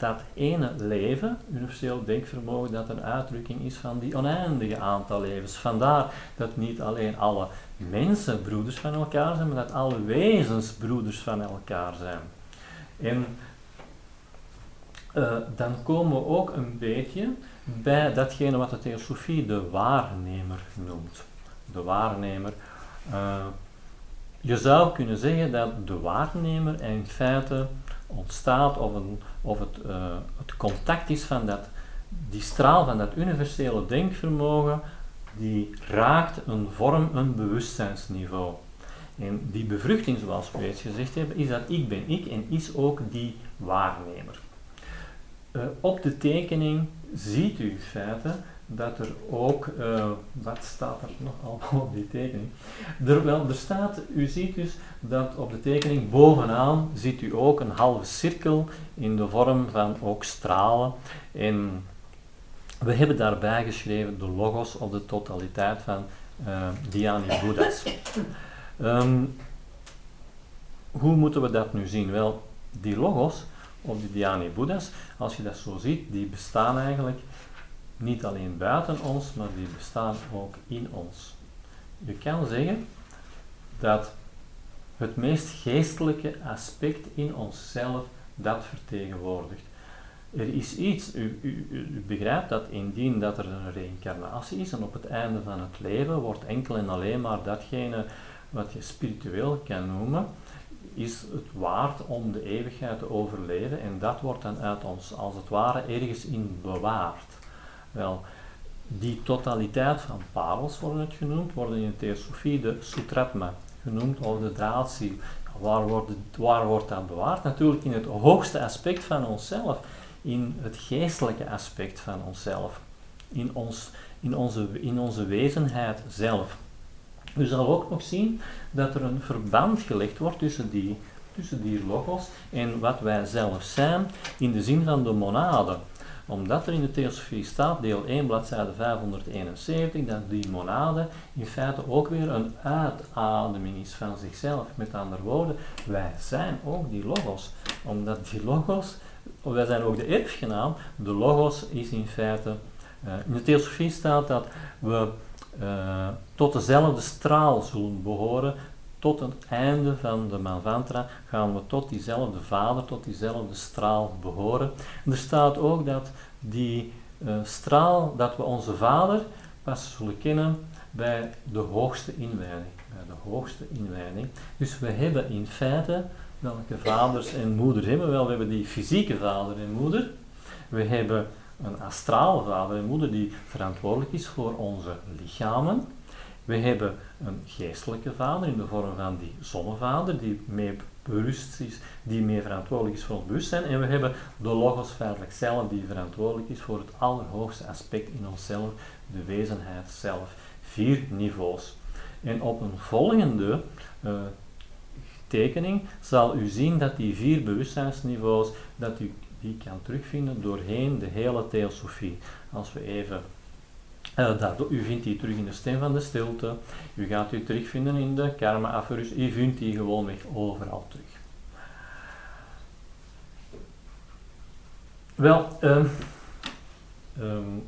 dat ene leven, universeel denkvermogen, dat een uitdrukking is van die oneindige aantal levens. Vandaar dat niet alleen alle mensen broeders van elkaar zijn, maar dat alle wezens broeders van elkaar zijn. En uh, dan komen we ook een beetje bij datgene wat de theosofie de waarnemer noemt. De waarnemer. Uh, je zou kunnen zeggen dat de waarnemer in feite ontstaat of, een, of het, uh, het contact is van dat, die straal van dat universele denkvermogen, die raakt een vorm, een bewustzijnsniveau. En die bevruchting, zoals we eens gezegd hebben, is dat ik ben ik en is ook die waarnemer. Uh, op de tekening ziet u in feite dat er ook, uh, wat staat er nog *laughs* allemaal op die tekening? Er, er staat, u ziet dus dat op de tekening bovenaan ziet u ook een halve cirkel in de vorm van ook stralen. En we hebben daarbij geschreven de logos of de totaliteit van uh, Dhyani Buddha's. Um, *laughs* hoe moeten we dat nu zien? Wel, die logos of die Dhyani Buddha's, als je dat zo ziet, die bestaan eigenlijk niet alleen buiten ons, maar die bestaan ook in ons. Je kan zeggen dat het meest geestelijke aspect in onszelf dat vertegenwoordigt. Er is iets, u, u, u, begrijpt dat indien dat er een reïncarnatie is en op het einde van het leven wordt enkel en alleen maar datgene wat je spiritueel kan noemen, is het waard om de eeuwigheid te overleven en dat wordt dan uit ons als het ware ergens in bewaard. Wel, die totaliteit van parels worden het genoemd, worden in de theosofie de sutratma genoemd, of de draadziel. Waar wordt, waar wordt dat bewaard? Natuurlijk in het hoogste aspect van onszelf, in het geestelijke aspect van onszelf, in, ons, in, onze, in onze wezenheid zelf. U zal ook nog zien dat er een verband gelegd wordt tussen die, tussen die logos en wat wij zelf zijn in de zin van de monade omdat er in de theosofie staat, deel 1, bladzijde 571, dat die monade in feite ook weer een uitademing is van zichzelf. Met andere woorden, wij zijn ook die logos. Omdat die logos, wij zijn ook de erfgenaam, de logos is in feite, uh, in de theosofie staat dat we uh, tot dezelfde straal zullen behoren tot het einde van de Manvantra gaan we tot diezelfde vader, tot diezelfde straal behoren. er staat ook dat die uh, straal, dat we onze vader pas zullen kennen bij de hoogste inwijding. Bij de hoogste inwijding. Dus we hebben in feite, welke vaders en moeders hebben we wel? We hebben die fysieke vader en moeder. We hebben een astrale vader en moeder die verantwoordelijk is voor onze lichamen. We hebben een geestelijke vader in de vorm van die zonnevader, die mee bewust is, die meer verantwoordelijk is voor ons bewustzijn. En we hebben de logos feitelijk zelf, die verantwoordelijk is voor het allerhoogste aspect in onszelf, de wezenheid zelf. Vier niveaus. En op een volgende uh, tekening zal u zien dat die vier bewustzijnsniveaus, dat u die kan terugvinden doorheen de hele theosofie. Als we even uh, u vindt die terug in de stem van de stilte. U gaat u terugvinden in de karma aferus. U vindt die gewoonweg overal terug. Wel, um, um,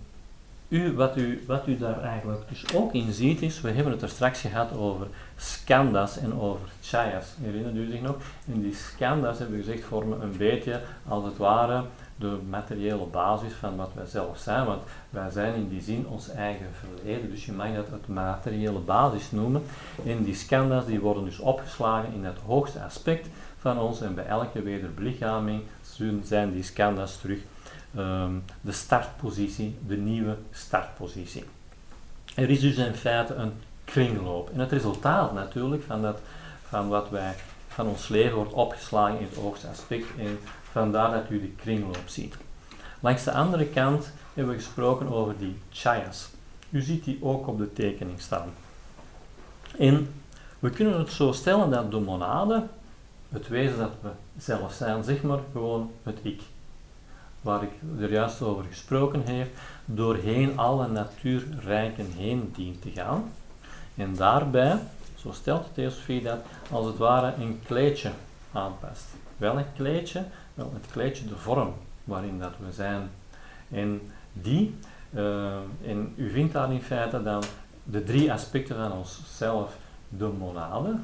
u, wat, u, wat u daar eigenlijk dus ook in ziet is, we hebben het er straks gehad over skandas en over chayas. Herinnert u zich nog? En die skandas, hebben we gezegd, vormen een beetje als het ware de materiële basis van wat wij zelf zijn, want wij zijn in die zin ons eigen verleden, dus je mag dat het materiële basis noemen. En die skandha's die worden dus opgeslagen in het hoogste aspect van ons en bij elke wederbelichaming zijn die skandha's terug ehm, de startpositie, de nieuwe startpositie. Er is dus in feite een kringloop. En het resultaat natuurlijk van, dat, van wat wij van ons leven wordt opgeslagen in het hoogste aspect en vandaar dat u de kringloop ziet. Langs de andere kant hebben we gesproken over die chayas. U ziet die ook op de tekening staan. En we kunnen het zo stellen dat de monade, het wezen dat we zelf zijn, zeg maar gewoon het ik, waar ik er juist over gesproken heb, doorheen alle natuurrijken heen dient te gaan. En daarbij, zo stelt de theosofie dat, als het ware een kleedje aanpast. Welk kleedje? Wel, het kleedje, de vorm waarin dat we zijn. En die, uh, en u vindt daar in feite dan de drie aspecten van onszelf. De monade,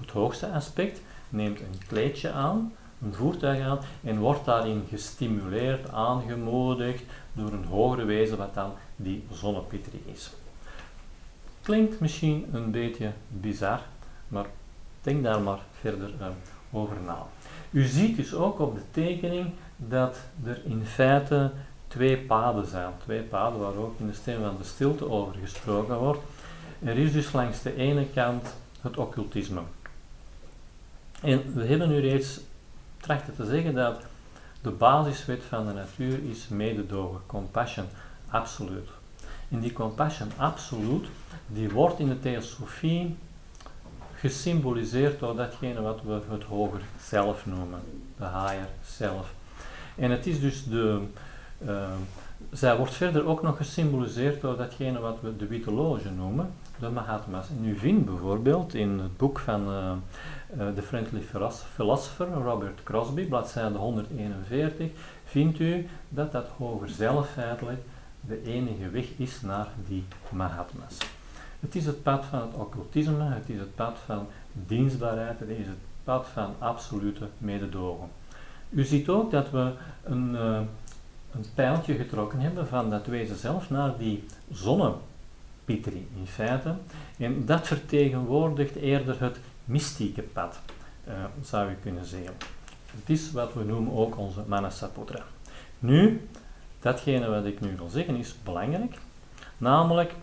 het hoogste aspect, neemt een kleedje aan, een voertuig aan en wordt daarin gestimuleerd, aangemoedigd door een hogere wezen wat dan die zonnepitri is. Klinkt misschien een beetje bizar, maar denk daar maar verder uh, over na. U ziet dus ook op de tekening dat er in feite twee paden zijn. Twee paden waar ook in de stem van de stilte over gesproken wordt. Er is dus langs de ene kant het occultisme. En we hebben nu reeds trachten te zeggen dat de basiswet van de natuur is mededogen, compassion, absoluut. En die compassion absoluut, die wordt in de theosofie gesymboliseerd door datgene wat we het hoger zelf noemen, de higher self. En het is dus de, uh, zij wordt verder ook nog gesymboliseerd door datgene wat we de witte loge noemen, de Mahatma's. En u vindt bijvoorbeeld in het boek van uh, The Friendly Philosopher, Robert Crosby, bladzijde 141, vindt u dat dat hoger zelf feitelijk de enige weg is naar die Mahatma's. Het is het pad van het occultisme, het is het pad van dienstbaarheid, het is het pad van absolute mededogen. U ziet ook dat we een, uh, een pijltje getrokken hebben van dat wezen zelf naar die zonnepitri in feite. En dat vertegenwoordigt eerder het mystieke pad, uh, zou je kunnen zeggen. Het is wat we noemen ook onze Manasaputra. Nu, datgene wat ik nu wil zeggen is belangrijk, namelijk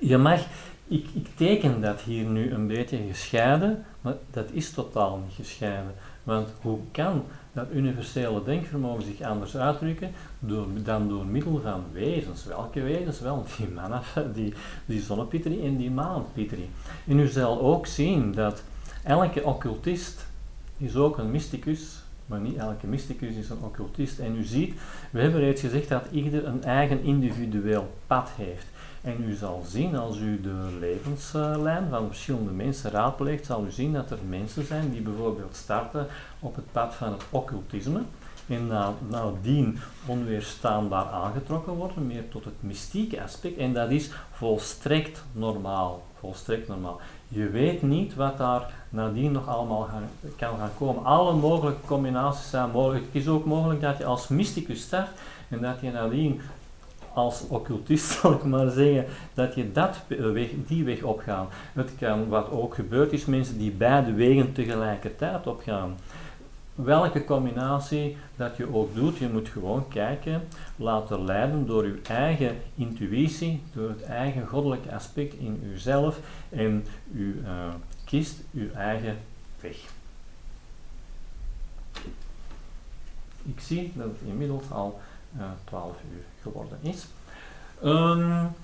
je mag, ik, ik teken dat hier nu een beetje gescheiden, maar dat is totaal niet gescheiden. Want hoe kan dat universele denkvermogen zich anders uitdrukken door, dan door middel van wezens? Welke wezens? Wel, die mannen, die, die zonnepitri en die maanpitri. En u zal ook zien dat elke occultist is ook een mysticus, maar niet elke mysticus is een occultist. En u ziet, we hebben reeds gezegd dat ieder een eigen individueel pad heeft. En u zal zien, als u de levenslijn van verschillende mensen raadpleegt, zal u zien dat er mensen zijn die bijvoorbeeld starten op het pad van het occultisme en nadien onweerstaanbaar aangetrokken worden, meer tot het mystieke aspect. En dat is volstrekt normaal. Volstrekt normaal. Je weet niet wat daar nadien nog allemaal kan gaan komen. Alle mogelijke combinaties zijn mogelijk. Het is ook mogelijk dat je als mysticus start en dat je nadien als occultist, *laughs* zal ik maar zeggen, dat je dat die weg opgaan. Het kan, wat ook gebeurt, is mensen die beide wegen tegelijkertijd opgaan. Welke combinatie dat je ook doet, je moet gewoon kijken, laten leiden door je eigen intuïtie, door het eigen goddelijke aspect in uzelf en u uh, kiest uw eigen weg. Ik zie dat inmiddels al 12 uur geworden is. Um,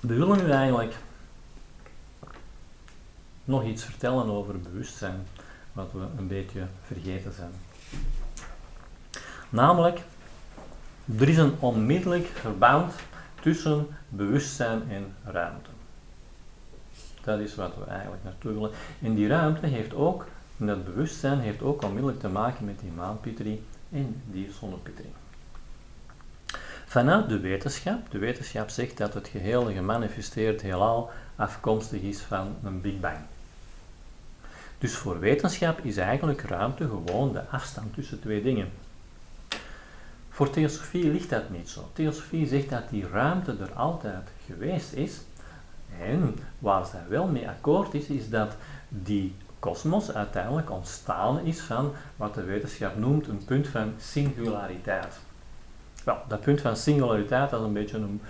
we willen nu eigenlijk nog iets vertellen over bewustzijn, wat we een beetje vergeten zijn. Namelijk, er is een onmiddellijk verband tussen bewustzijn en ruimte. Dat is wat we eigenlijk naartoe willen. En die ruimte heeft ook, dat bewustzijn heeft ook onmiddellijk te maken met die maanpitri en die zonnepitri. Vanuit de wetenschap, de wetenschap zegt dat het geheel gemanifesteerd heelal afkomstig is van een Big Bang. Dus voor wetenschap is eigenlijk ruimte gewoon de afstand tussen twee dingen. Voor theosofie ligt dat niet zo. Theosofie zegt dat die ruimte er altijd geweest is. En waar zij wel mee akkoord is, is dat die kosmos uiteindelijk ontstaan is van wat de wetenschap noemt een punt van singulariteit. Wel, dat punt van singulariteit, dat is een beetje een.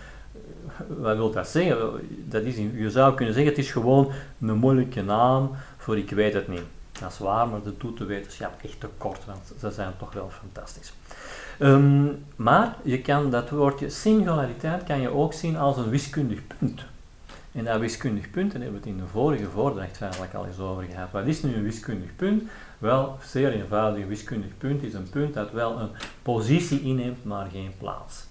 Wat wil dat zeggen? Dat is, je zou kunnen zeggen, het is gewoon een moeilijke naam voor ik weet het niet. Dat is waar, maar dat doet de wetenschap echt te kort, want ze zijn toch wel fantastisch. Ehm, maar je kan dat woordje singulariteit kan je ook zien als een wiskundig punt. En dat wiskundig punt, daar hebben we het in de vorige voordracht feitelijk al eens over gehad. Wat is nu een wiskundig punt? Wel, zeer eenvoudig, een wiskundig punt is een punt dat wel een positie inneemt, maar geen plaats.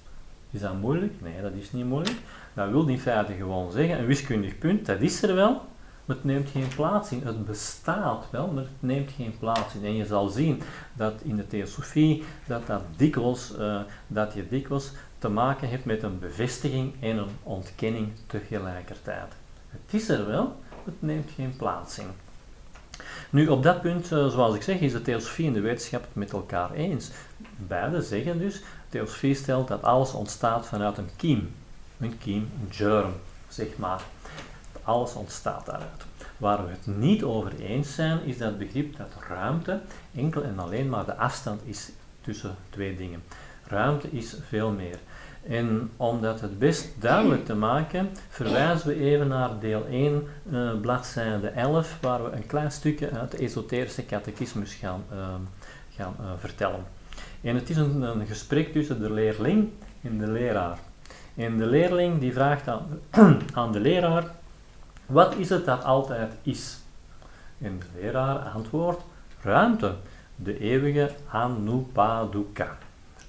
Is dat moeilijk? Nee, dat is niet moeilijk. Dat wil in feite gewoon zeggen, een wiskundig punt, dat is er wel, maar het neemt geen plaats in. Het bestaat wel, maar het neemt geen plaats in. En je zal zien dat in de theosofie dat, dat, dikwijls, uh, dat je dikwijls te maken hebt met een bevestiging en een ontkenning tegelijkertijd. Het is er wel, het neemt geen plaats in. Nu, op dat punt, uh, zoals ik zeg, is de theosofie en de wetenschap het met elkaar eens. Beide zeggen dus, theosofie stelt dat alles ontstaat vanuit een kiem. Een kiem, een germ, zeg maar. Alles ontstaat daaruit. Waar we het niet over eens zijn, is dat begrip dat ruimte enkel en alleen maar de afstand is tussen twee dingen. Ruimte is veel meer. En om dat het best duidelijk te maken, verwijzen we even naar deel 1, uh, eh, bladzijde 11, waar we een klein stukje uit de esoterische catechismus gaan, uh, gaan uh, vertellen. En het is een, gesprek tussen de leerling en de leraar. En de leerling die vraagt aan *clears throat* de leraar, wat is het dat altijd is? En de leraar antwoordt, ruimte, de eeuwige Anupaduka.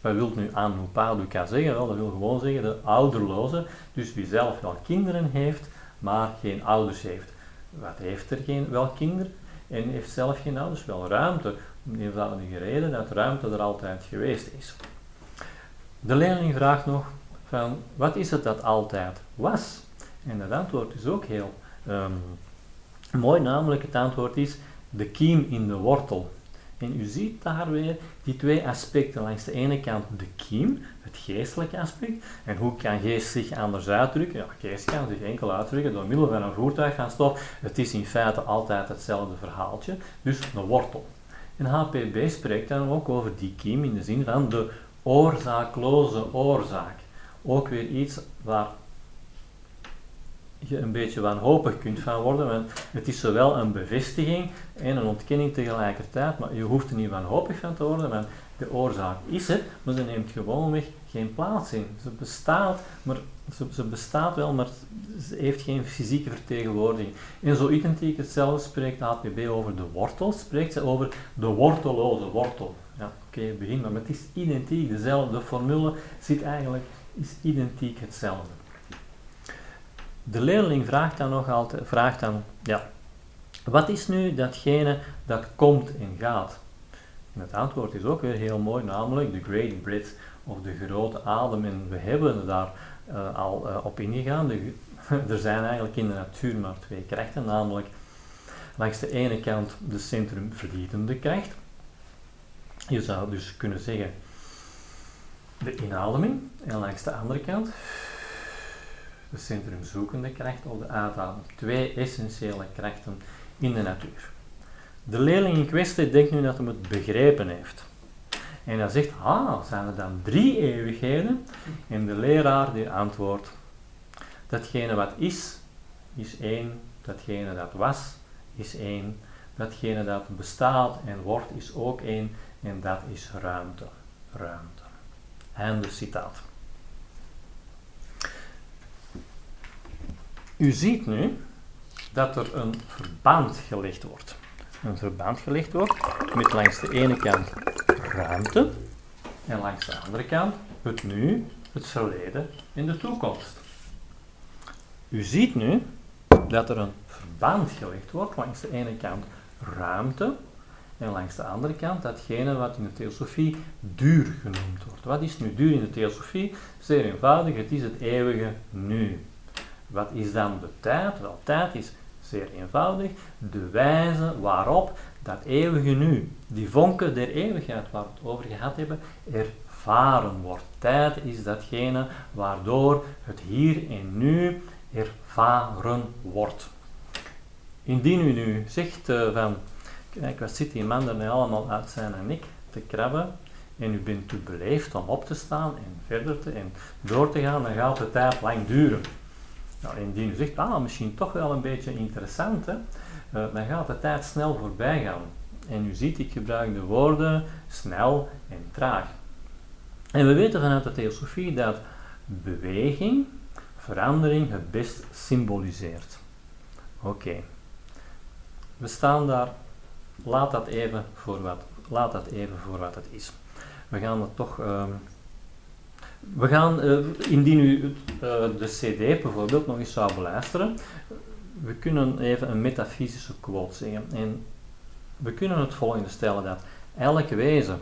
Wat wil nu Anupaduka zeggen? Wel, dat wil gewoon zeggen de ouderloze, dus wie zelf wel kinderen heeft, maar geen ouders heeft. Wat heeft er geen, wel kinderen en heeft zelf geen ouders? Wel ruimte. Om die eenvoudige reden dat ruimte er altijd geweest is. De leerling vraagt nog van, wat is het dat altijd was? En het antwoord is ook heel um, mooi, namelijk het antwoord is de kiem in de wortel. En u ziet daar weer die twee aspecten. Langs de ene kant de kiem, het geestelijke aspect. En hoe kan geest zich anders uitdrukken? Ja, geest kan zich enkel uitdrukken door middel van een voertuig van stof. Het is in feite altijd hetzelfde verhaaltje, dus een wortel. En HPB spreekt dan ook over die kiem in de zin van de oorzaakloze oorzaak. Ook weer iets waar je een beetje wanhopig kunt van worden, want het is zowel een bevestiging en een ontkenning tegelijkertijd, maar je hoeft er niet wanhopig van te worden, want de oorzaak is er, maar ze neemt gewoonweg geen plaats in. Ze bestaat, maar ze, ze, bestaat wel, maar ze heeft geen fysieke vertegenwoordiging. En zo identiek hetzelfde spreekt APB over de wortel, spreekt ze over de worteloze wortel. Ja, oké, begin maar, maar het is identiek, dezelfde formule zit eigenlijk, is identiek hetzelfde. De leerling vraagt dan nog altijd, vraagt dan, ja, wat is nu datgene dat komt en gaat? En het antwoord is ook weer heel mooi, namelijk de Great Breath of de grote adem. En we hebben daar uh, al uh, op ingegaan. *laughs* Er zijn eigenlijk in de natuur maar twee krachten, namelijk langs de ene kant de centrumverlietende kracht. Je zou dus kunnen zeggen de inademing, en langs de andere kant de centrumzoekende kracht of de uitademing. Twee essentiële krachten in de natuur. De leerling in kwestie denkt nu dat hij het begrepen heeft. En hij zegt, ah, zijn er dan drie eeuwigheden? En de leraar die antwoordt, datgene wat is, is één, datgene dat was, is één, datgene dat bestaat en wordt, is ook één, en dat is ruimte. Ruimte. Einde citaat. U ziet nu dat er een verband gelegd wordt. Een verband gelegd wordt met langs de ene kant ruimte en langs de andere kant het nu, het verleden en de toekomst. U ziet nu dat er een verband gelegd wordt langs de ene kant ruimte En langs de andere kant datgene wat in de theosofie duur genoemd wordt. Wat is nu duur in de theosofie? Zeer eenvoudig, het is het eeuwige nu. Wat is dan de tijd? Wel, tijd is zeer eenvoudig de wijze waarop dat eeuwige nu, die vonken der eeuwigheid waar we het over gehad hebben, ervaren wordt. Tijd is datgene waardoor het hier en nu ervaren wordt. Indien u nu zegt uh, van, kijk, wat zit die man er allemaal uit zijn en ik te krabben, en u bent te beleefd om op te staan en verder te en door te gaan, dan gaat de tijd lang duren. Nou, indien u zegt, ah, misschien toch wel een beetje interessant, hè, uh, dan gaat de tijd snel voorbij gaan. En u ziet, ik gebruik de woorden snel en traag. En we weten vanuit de theosofie dat beweging, verandering het best symboliseert. Oké. We staan daar, laat dat, even voor wat, laat dat even voor wat het is. We gaan het toch... Um, we gaan, uh, indien u uh, de CD bijvoorbeeld nog eens zou beluisteren, we kunnen even een metafysische quote zeggen. En we kunnen het volgende stellen: dat elk wezen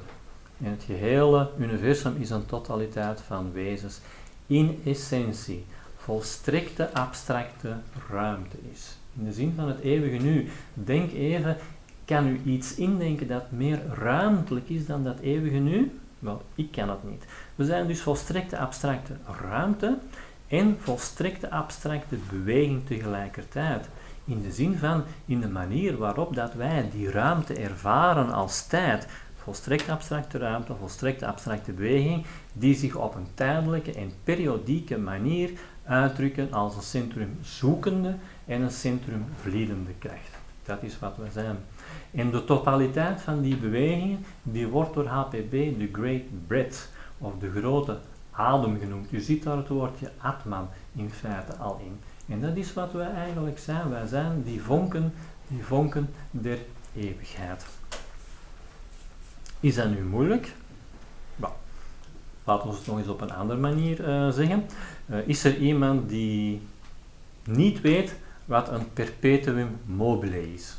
in het gehele universum is een totaliteit van wezens in essentie volstrekte abstracte ruimte is. In de zin van het eeuwige nu. Denk even, kan u iets indenken dat meer ruimtelijk is dan dat eeuwige nu? Wel, ik kan het niet. We zijn dus volstrekte abstracte ruimte en volstrekte abstracte beweging tegelijkertijd. In de zin van, in de manier waarop dat wij die ruimte ervaren als tijd, volstrekt abstracte ruimte, volstrekt abstracte beweging, die zich op een tijdelijke en periodieke manier uitdrukken als een centrum zoekende en een centrum vliedende kracht. Dat is wat we zijn. En de totaliteit van die bewegingen, die wordt door HPB de Great Breath, of de grote adem genoemd. U ziet daar het woordje Atman in feite al in. En dat is wat wij eigenlijk zijn. Wij zijn die vonken, die vonken der eeuwigheid. Is dat nu moeilijk? Nou, laten we het nog eens op een andere manier uh, zeggen. Uh, is er iemand die niet weet wat een perpetuum mobile is?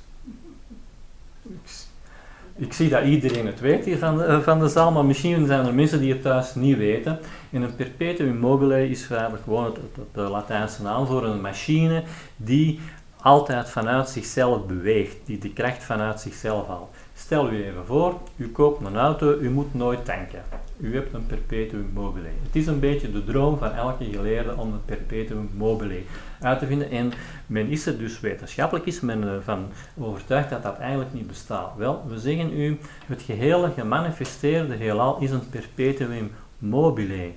Ik zie dat iedereen het weet hier van de, eh, van de zaal, maar misschien zijn er mensen die het thuis niet weten. En een perpetuum mobile is eigenlijk gewoon het, de Latijnse naam voor een machine die altijd vanuit zichzelf beweegt, die de kracht vanuit zichzelf haalt. Stel u even voor, u koopt een auto, u moet nooit tanken. U hebt een perpetuum mobile. Het is een beetje de droom van elke geleerde om een perpetuum mobile uit te vinden. En men is er dus wetenschappelijk is men ervan overtuigd dat dat eigenlijk niet bestaat. Wel, we zeggen u, het gehele gemanifesteerde heelal is een perpetuum mobile.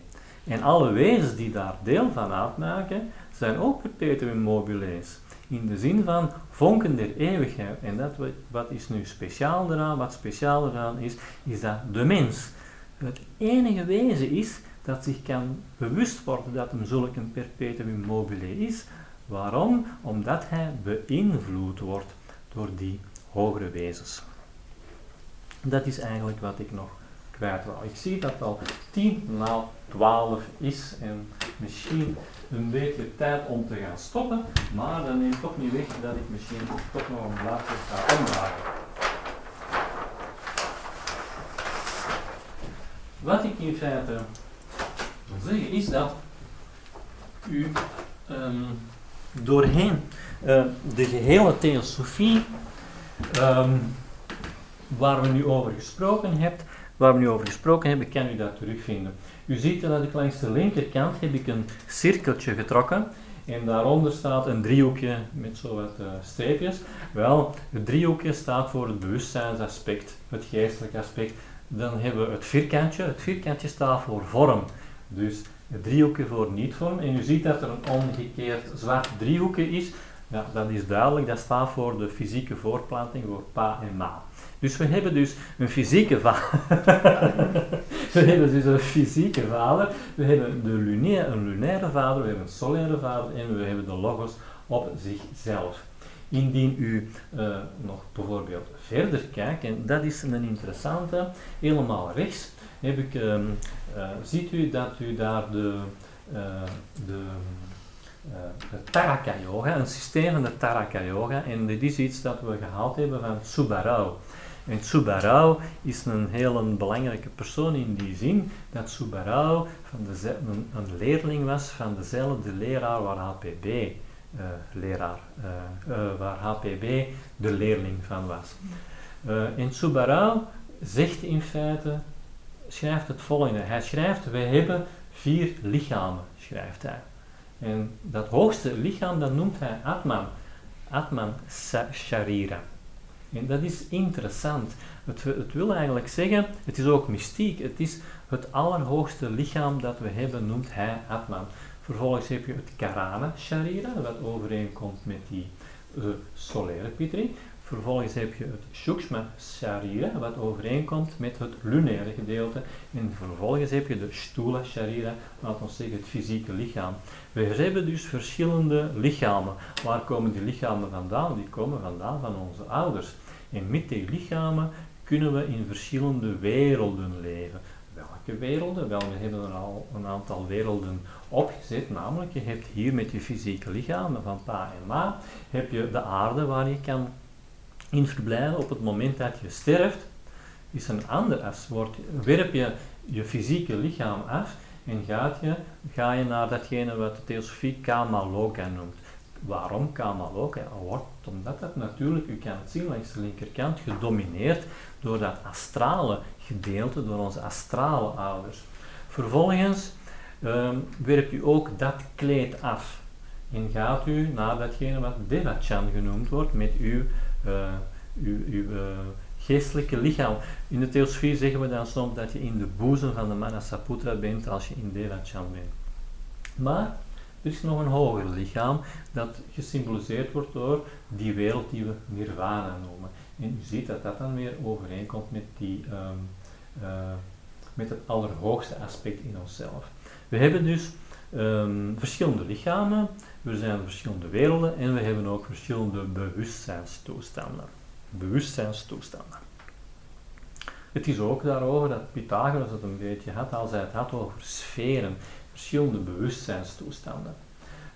En alle wezens die daar deel van uitmaken, zijn ook perpetuum mobiles. In de zin van vonken der eeuwigheid. En dat wat is nu speciaal eraan, wat speciaal eraan is, is dat de mens het enige wezen is dat zich kan bewust worden dat hem zulk een perpetuum mobile is. Waarom? Omdat hij beïnvloed wordt door die hogere wezens. Dat is eigenlijk wat ik nog kwijt wil. Ik zie dat het al 10 na 12 is en misschien een beetje tijd om te gaan stoppen, maar dat neemt toch niet weg dat ik misschien toch nog een laatste ga omdraaien. Wat ik in feite wil zeggen is dat u um, doorheen uh, de gehele theosofie um, waar we nu over gesproken hebben, waar we nu over gesproken hebben, kan u dat terugvinden. U ziet dat ik langs de linkerkant heb ik een cirkeltje getrokken en daaronder staat een driehoekje met zo wat uh, streepjes. Wel, het driehoekje staat voor het bewustzijnsaspect, het geestelijke aspect. Dan hebben we het vierkantje. Het vierkantje staat voor vorm. Dus het driehoekje voor niet-vorm. En u ziet dat er een omgekeerd zwart driehoekje is. Ja, dat is duidelijk. Dat staat voor de fysieke voortplanting, voor pa en ma. Dus we hebben dus een fysieke vader. *laughs* we hebben dus een fysieke vader. We hebben de lunaire, een lunaire vader, we hebben een solaire vader en we hebben de logos op zichzelf. Indien u uh, nog bijvoorbeeld verder kijkt, en dat is een interessante, helemaal rechts heb ik, um, uh, ziet u dat u daar de, uh, de de Taraka Yoga, een systeem van de Taraka Yoga, en dit is iets dat we gehaald hebben van Subarao. En Tsubarao is een heel belangrijke persoon in die zin dat Tsubarao van de, een, een, leerling was van dezelfde leraar waar HPB, uh, leraar, uh, uh, waar HPB de leerling van was. en Tsubarao zegt in feite, schrijft het volgende. Hij schrijft, wij hebben vier lichamen, schrijft hij. En dat hoogste lichaam, dat noemt hij Atman. Atman Sharira. En dat is interessant. Het, het, wil eigenlijk zeggen, het is ook mystiek. Het is het allerhoogste lichaam dat we hebben, noemt hij Atman. Vervolgens heb je het Karana Sharira, wat overeenkomt met die uh, solaire Pitri. Vervolgens heb je het Shukshma Sharira, wat overeenkomt met het lunaire gedeelte. En vervolgens heb je de Stula Sharira, laten we zeggen het fysieke lichaam. We hebben dus verschillende lichamen. Waar komen die lichamen vandaan? Die komen vandaan van onze ouders. En met die lichamen kunnen we in verschillende werelden leven. Welke werelden? Wel, we hebben er al een aantal werelden opgezet, namelijk je hebt hier met je fysieke lichamen van pa en ma, heb je de aarde waar je kan in verblijven op het moment dat je sterft, is een ander as. Wordt, werp je je fysieke lichaam af en gaat je, ga je naar datgene wat de theosofie Kamaloka noemt. Waarom Kamaloka? Omdat dat natuurlijk, u kan het zien langs de linkerkant, gedomineerd door dat astrale gedeelte, door onze astrale ouders. Vervolgens um, werpt u ook dat kleed af en gaat u naar datgene wat Devachan genoemd wordt met uw uw, uw uh, geestelijke lichaam. In de theosofie zeggen we dan soms dat je in de boezem van de Manasaputra bent als je in Devachan bent. Maar er is nog een hoger lichaam dat gesymboliseerd wordt door die wereld die we nirvana noemen. En u ziet dat dat dan weer overeenkomt met, die, um, uh, met het allerhoogste aspect in onszelf. We hebben dus um, verschillende lichamen, er zijn verschillende werelden en we hebben ook verschillende bewustzijnstoestanden. Bewustzijnstoestanden. Het is ook daarover dat Pythagoras het een beetje had als hij het had over sferen, verschillende bewustzijnstoestanden.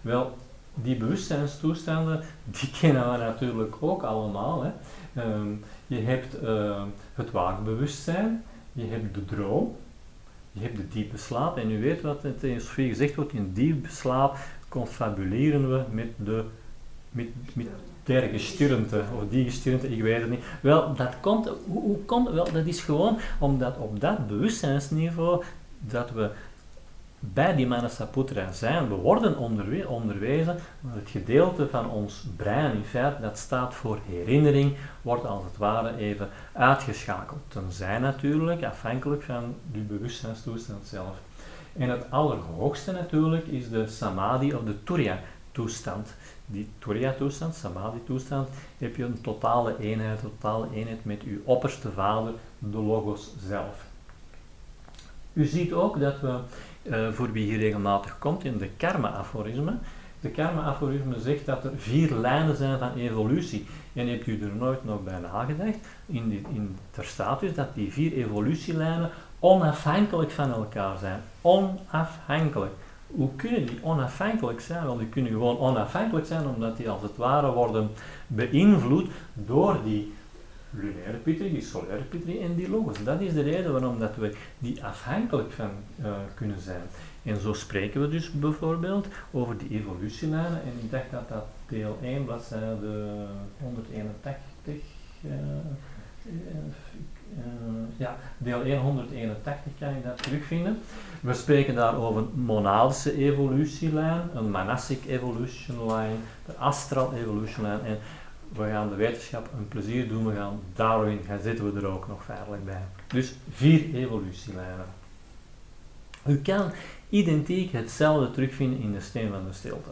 Wel, die bewustzijnstoestanden, die *laughs* kennen we natuurlijk ook allemaal. Hè. Um, je hebt uh, het waagbewustzijn, je hebt de droom, je hebt de diepe slaap. En u weet wat in de gezegd wordt, in diepe slaap confabuleren we met de met, met der gesturmte, of die gesturmte, ik weet het niet. Wel, dat komt, hoe, hoe komt, wel, dat is gewoon omdat op dat bewustzijnsniveau dat we bij die Manasaputra zijn, we worden onderwe onderwezen, maar het gedeelte van ons brein, in feite, dat staat voor herinnering, wordt als het ware even uitgeschakeld. Tenzij natuurlijk, afhankelijk van die bewustzijnstoestand zelf. En het allerhoogste natuurlijk is de samadhi of de turiya-toestand. Die turiya-toestand, samadhi-toestand, heb je een totale eenheid, totale eenheid met uw opperste vader, de logos zelf. U ziet ook dat we, uh, voor wie hier regelmatig komt, in de karma-aforisme, de karma-aforisme zegt dat er vier lijnen zijn van evolutie. En hebt u er nooit nog bij nagedacht? In, die, in, staat dus dat die vier evolutielijnen onafhankelijk van elkaar zijn. Onafhankelijk. Hoe kunnen die onafhankelijk zijn? Wel, die kunnen gewoon onafhankelijk zijn omdat die als het ware worden beïnvloed door die lunaire pitri, die solaire pitri en die logos. Dat is de reden waarom dat we die afhankelijk van uh, kunnen zijn. En zo spreken we dus bijvoorbeeld over die evolutielijnen. En ik dacht dat dat deel 1, bladzijde 181, uh, uh, ja, deel 181 kan je dat terugvinden. We spreken daar over een monadische evolutielijn, een monastic evolution line, de astral evolution line. En we gaan de wetenschap een plezier doen, we gaan Darwin, gaan zitten we er ook nog veilig bij. Dus vier evolutielijnen. U kan identiek hetzelfde terugvinden in de steen van de stilte.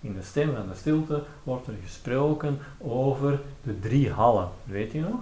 In de stem van de stilte wordt er gesproken over de drie hallen. Weet je nog?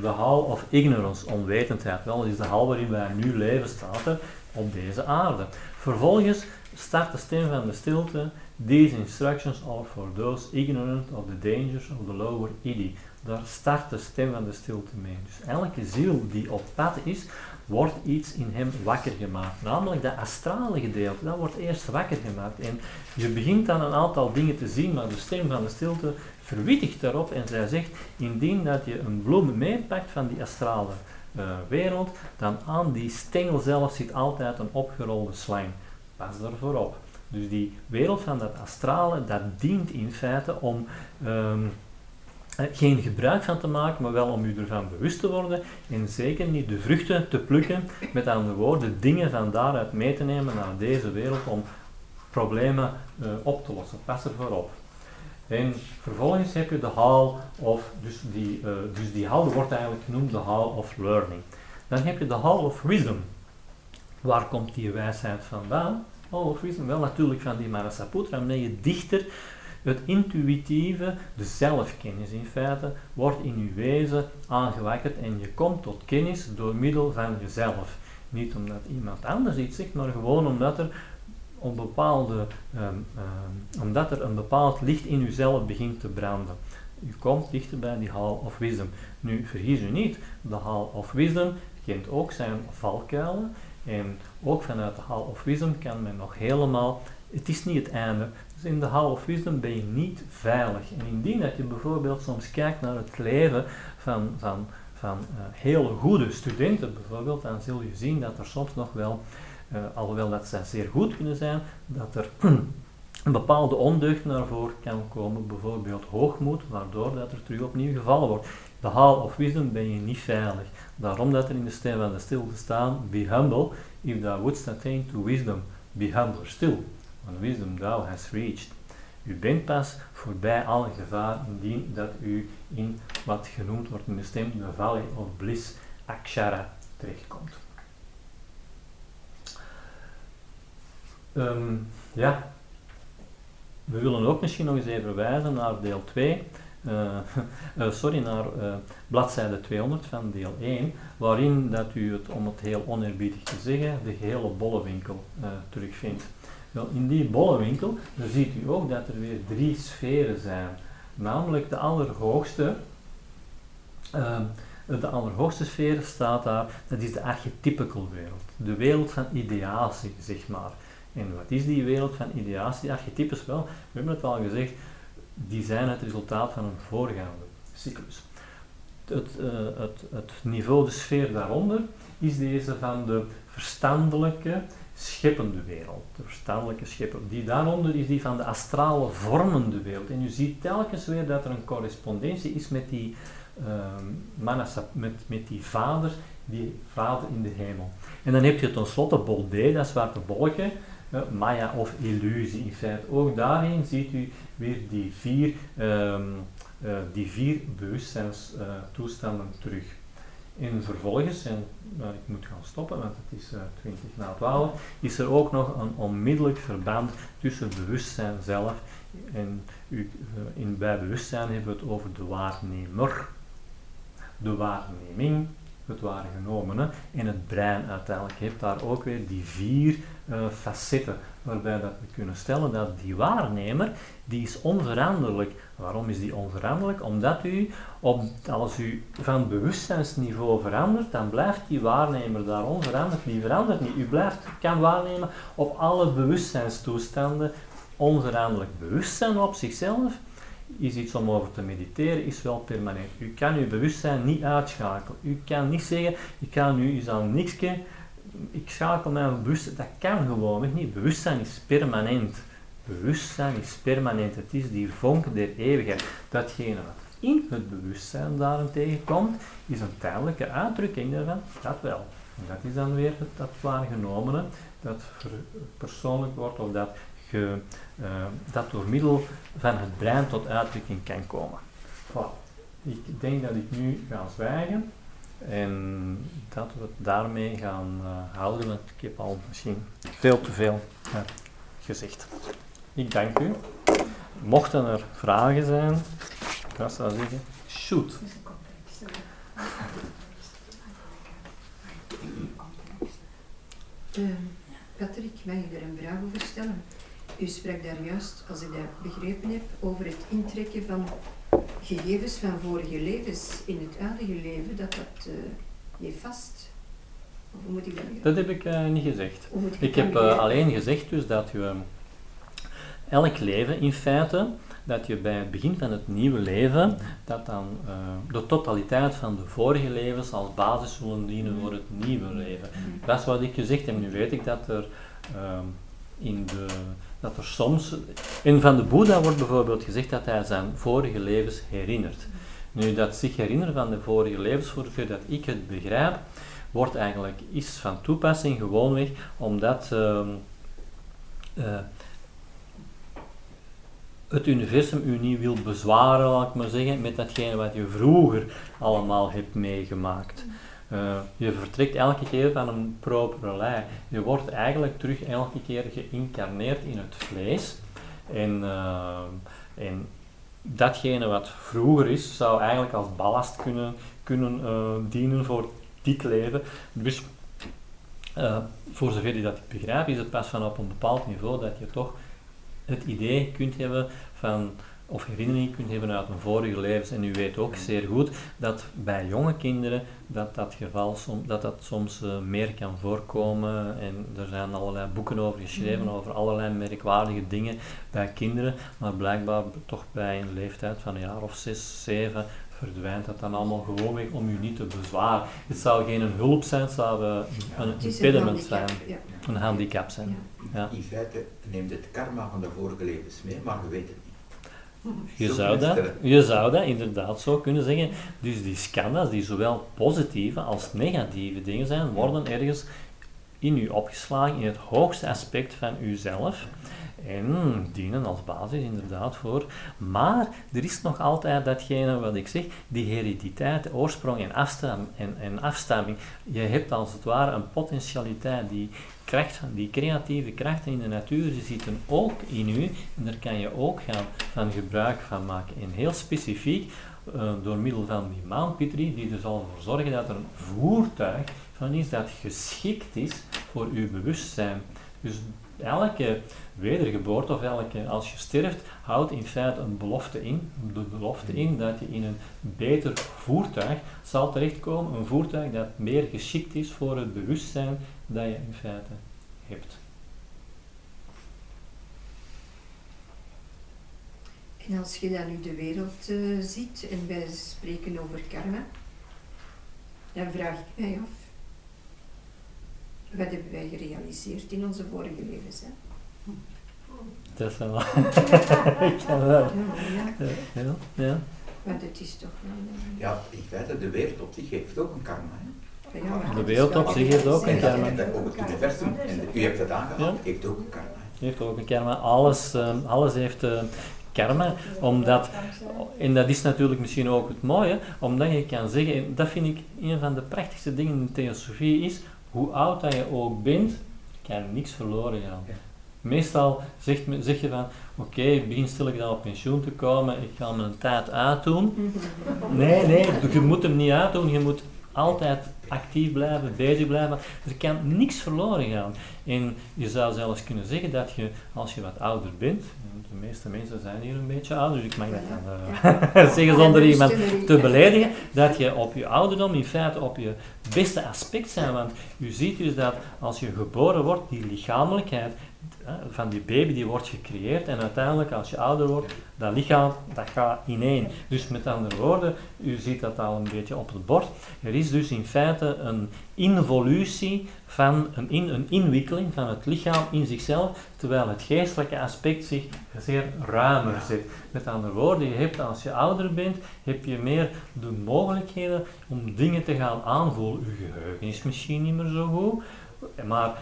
De hal of ignorance, onwetendheid. Wel, dat is de hal waarin wij nu leven, staat er op deze aarde. Vervolgens start de stem van de stilte. These instructions are for those ignorant of the dangers of the lower idi. daar start de stem van de stilte mee. Dus elke ziel die op pad is, wordt iets in hem wakker gemaakt. Namelijk dat astrale gedeelte, dat wordt eerst wakker gemaakt. En je begint dan een aantal dingen te zien, maar de stem van de stilte verwittigt daarop en zij zegt, indien dat je een bloem meepakt van die astrale uh, wereld, dan aan die stengel zelf zit altijd een opgerolde slang. Pas daarvoor op. Dus die wereld van dat astrale, dat dient in feite om um, geen gebruik van te maken, maar wel om u ervan bewust te worden en zeker niet de vruchten te plukken, met andere woorden, dingen van daaruit mee te nemen naar deze wereld om problemen uh, op te lossen. Pas ervoor op. En vervolgens heb je de hall of, dus die, uh, dus die hall wordt eigenlijk genoemd de hall of learning. Dan heb je de hall of wisdom. Waar komt die wijsheid vandaan? Hall of wisdom, wel natuurlijk van die Manasaputra, omdat je dichter het intuïtieve, de zelfkennis in feite, wordt in je wezen aangewakkerd en je komt tot kennis door middel van jezelf. Niet omdat iemand anders iets zegt, maar gewoon omdat er bepaalde, um, um, omdat er een bepaald licht in uzelf begint te branden. U komt dichter bij die Hall of Wisdom. Nu, vergis u niet, de Hall of Wisdom kent ook zijn valkuilen. En ook vanuit de Hall of Wisdom kan men nog helemaal, het is niet het einde. Dus in de Hall of Wisdom ben je niet veilig. En indien dat je bijvoorbeeld soms kijkt naar het leven van, van, van uh, hele goede studenten bijvoorbeeld, dan zul je zien dat er soms nog wel uh, alhoewel dat zij zeer goed kunnen zijn, dat er *clears throat* een bepaalde ondeugd naar voren kan komen, bijvoorbeeld hoogmoed, waardoor dat er terug opnieuw gevallen wordt. De haal of wisdom ben je niet veilig. Daarom dat er in de stem van de stilte staan, be humble, if thou wouldst attain to wisdom, be humbler still, when wisdom thou hast reached. U bent pas voorbij alle gevaar indien dat u in wat genoemd wordt in de stem de valley of bliss, akshara, terechtkomt. Um, ja, we willen ook misschien nog eens even wijzen naar deel 2, uh, uh, sorry, naar uh, bladzijde 200 van deel 1, waarin dat u het, om het heel oneerbiedig te zeggen, de gehele bollewinkel terugvindt. Wel, in die bollewinkel ziet u ook dat er weer drie sferen zijn. Namelijk de allerhoogste, ehm, de allerhoogste sfeer staat daar, dat is de archetypical wereld. De wereld van ideatie, zeg maar. En wat is die wereld van ideatie, archetypes? Wel, we hebben het al gezegd, die zijn het resultaat van een voorgaande cyclus. Het, uh, het, het niveau, de sfeer daaronder, is deze van de verstandelijke, scheppende wereld. De verstandelijke schepper. Die daaronder is die van de astrale vormende wereld. En u ziet telkens weer dat er een correspondentie is met die, uh, met, met die vader, die vader in de hemel. En dan heb je tenslotte Bolde, dat zwarte bolken, Maya of illusie in feite. Ook daarin ziet u weer die vier, um, uh, die vier bewustzijnstoestanden terug. En vervolgens, en nou, ik moet gaan stoppen, want het is uh, 20 na 12, is er ook nog een onmiddellijk verband tussen bewustzijn zelf en u, eh, in, bij bewustzijn hebben we het over de waarnemer, de waarneming, het waargenomene en het brein uiteindelijk. Je hebt daar ook weer die vier uh, facetten waarbij dat we kunnen stellen dat die waarnemer, die is onveranderlijk. Waarom is die onveranderlijk? Omdat u, op, als u van bewustzijnsniveau verandert, dan blijft die waarnemer daar onveranderd. Die verandert niet. U blijft, kan waarnemen op alle bewustzijnstoestanden onveranderlijk. Bewustzijn op zichzelf is iets om over te mediteren, is wel permanent. U kan uw bewustzijn niet uitschakelen. U kan niet zeggen, ik ga nu eens aan niks ik schakel mijn bewustzijn. Dat kan gewoon niet. Bewustzijn is permanent. Bewustzijn is permanent. Het is die vonk der eeuwigheid. Datgene wat in het bewustzijn daarentegen komt, is een tijdelijke uitdrukking daarvan. Dat wel. En dat is dan weer het, dat waargenomene, dat persoonlijk wordt of dat, ge, uh, dat door middel van het brein tot uitdrukking kan komen. Ik denk dat ik nu ga zwijgen. En dat we het daarmee gaan uh, houden, ik heb al misschien veel te veel gezegd. Ik dank u. Mochten er vragen zijn, ik zou zeggen, shoot. Uh, Patrick, mag ik er een vraag over stellen? U sprak daar juist, als ik dat begrepen heb, over het intrekken van gegevens van vorige levens in het huidige leven, dat dat uh, je vast. Of hoe moet ik dat? Dat heb ik uh, niet gezegd. Ik heb eh, alleen gezegd dus dat je elk leven in feite, dat je bij het begin van het nieuwe leven, dat dan eh, de totaliteit van de vorige levens als basis zullen dienen voor het nieuwe leven. Dat is wat ik gezegd heb. Nu weet ik dat er ehm, in de dat er soms, in van de Boeddha wordt bijvoorbeeld gezegd dat hij zijn vorige levens herinnert. Nu, dat zich herinneren van de vorige levens, voor dat ik het begrijp, wordt eigenlijk, is van toepassing gewoonweg omdat ehm, eh, het universum u niet wil bezwaren, laat ik maar zeggen, met datgene wat je vroeger allemaal hebt meegemaakt. Uh, je vertrekt elke keer van een propere lei. Je wordt eigenlijk terug elke keer geïncarneerd in het vlees. En, uh, en datgene wat vroeger is, zou eigenlijk als ballast kunnen, kunnen uh, dienen voor dit leven. Dus voor zover je dat begrijpt, is het pas van op een bepaald niveau dat je toch het idee kunt hebben van of herinnering kunt hebben uit een vorige levens. En u weet ook zeer goed dat bij jonge kinderen dat dat geval som, dat dat soms uh, meer kan voorkomen. En er zijn allerlei boeken over geschreven, mm. over allerlei merkwaardige dingen bij kinderen. Maar blijkbaar toch bij een leeftijd van een jaar of zes, zeven verdwijnt dat dan allemaal gewoonweg om u niet te bezwaren. Het zou geen hulp zijn, het zou uh, een impediment zijn, een handicap zijn. Ja. Ja. In feite neemt het karma van de vorige levens mee, maar je weet het niet. Je zou, dat, je zou dat inderdaad zo kunnen zeggen. Dus die skandals, die zowel positieve als negatieve dingen zijn, worden ergens in u opgeslagen in het hoogste aspect van uzelf. En dienen als basis inderdaad voor. Maar er is nog altijd datgene wat ik zeg, die herediteit, oorsprong en, afstam, en, en afstamming. Je hebt als het ware een potentialiteit, die die creatieve krachten in de natuur die zitten ook in u. En daar kan je ook gaan van gebruik van maken. En heel specifiek, uh, door middel van die maanpitri, die er zal voor zorgen dat er een voertuig van is dat geschikt is voor uw bewustzijn. Dus elke wedergeboorte of elke, als je sterft, houdt in feite een belofte in, de belofte in dat je in een beter voertuig zal terechtkomen, een voertuig dat meer geschikt is voor het bewustzijn dat je in feite hebt. En als je dan nu de wereld uh, ziet en wij spreken over karma, dan vraag ik mij af, wat hebben wij gerealiseerd in onze vorige levens? Hè? Dat is wel. *laughs* *laughs* ik kan wel. Ja, ja. Ja, ja. Want het is toch wel... uh, Ja, in feite, de wereld op zich heeft ook een karma. Hè? De dat wereld op zich heeft ook een En, dat, karma. en dat ook het universum, en u hebt het aangehaald, heeft ook een karma. heeft ook een karma. Alles, eh, alles heeft eh, karma, omdat, en dat is natuurlijk misschien ook het mooie, omdat je kan zeggen, en dat vind ik een van de prachtigste dingen in de theosofie is, hoe oud dat je ook bent, kan niks verloren gaan. Ja. Meestal zegt zeg je van, oké, ik begin stil dan op pensioen te komen, ik ga mijn tijd uitdoen. Nee, nee, je moet hem niet uitdoen, je moet altijd actief blijven, bezig blijven. Er kan niks verloren gaan. En je zou zelfs kunnen zeggen dat je, als je wat ouder bent, en de meeste mensen zijn hier een beetje ouder, dus ik mag dat dan eh, *laughs* zeggen zonder iemand te beledigen, dat je op je ouderdom in feite op je beste aspect zijn. Want je ziet dus dat als je geboren wordt, die lichamelijkheid van die baby die wordt gecreëerd en uiteindelijk als je ouder wordt, dat lichaam dat gaat ineen. Dus met andere woorden, u ziet dat al een beetje op het bord. Er is dus in feite een involutie van een, in, een inwikkeling van het lichaam in zichzelf, terwijl het geestelijke aspect zich zeer ruimer zet. Met andere woorden, je hebt als je ouder bent, heb je meer de mogelijkheden om dingen te gaan aanvoelen. Je geheugen is misschien niet meer zo goed, maar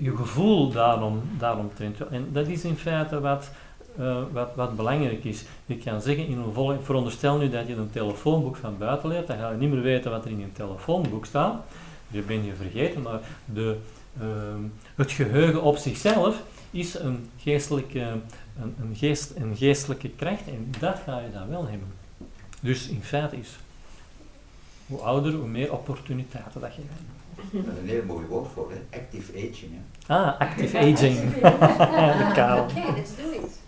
je gevoel daarom, daaromtrent. En dat is in feite wat, eh, wat, wat belangrijk is. Je kan zeggen, in een veronderstel nu dat je een telefoonboek van buiten leert, dan ga je niet meer weten wat er in een telefoonboek staat. Je bent je vergeten, maar de, ehm, het geheugen op zichzelf is een geestelijke, een, een, geest, een geestelijke kracht en dat ga je dan wel hebben. Dus in feite is, hoe ouder, hoe meer opportuniteiten dat je hebt. Dat is een heel mooi woord voor, hè? active aging. Hè? Ah, active aging. *laughs* De. Oké, let's do it.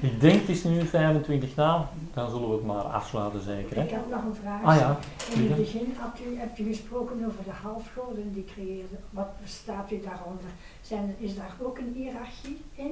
Ik denk het is nu 25 na, dan zullen we het maar afsluiten zeker. Ik Hè? heb nog een vraag. Ah ja, In het begin had u, hebt u gesproken over de halfgoden die creëerden. Wat bestaat u daaronder? Zijn, is daar ook een hiërarchie in?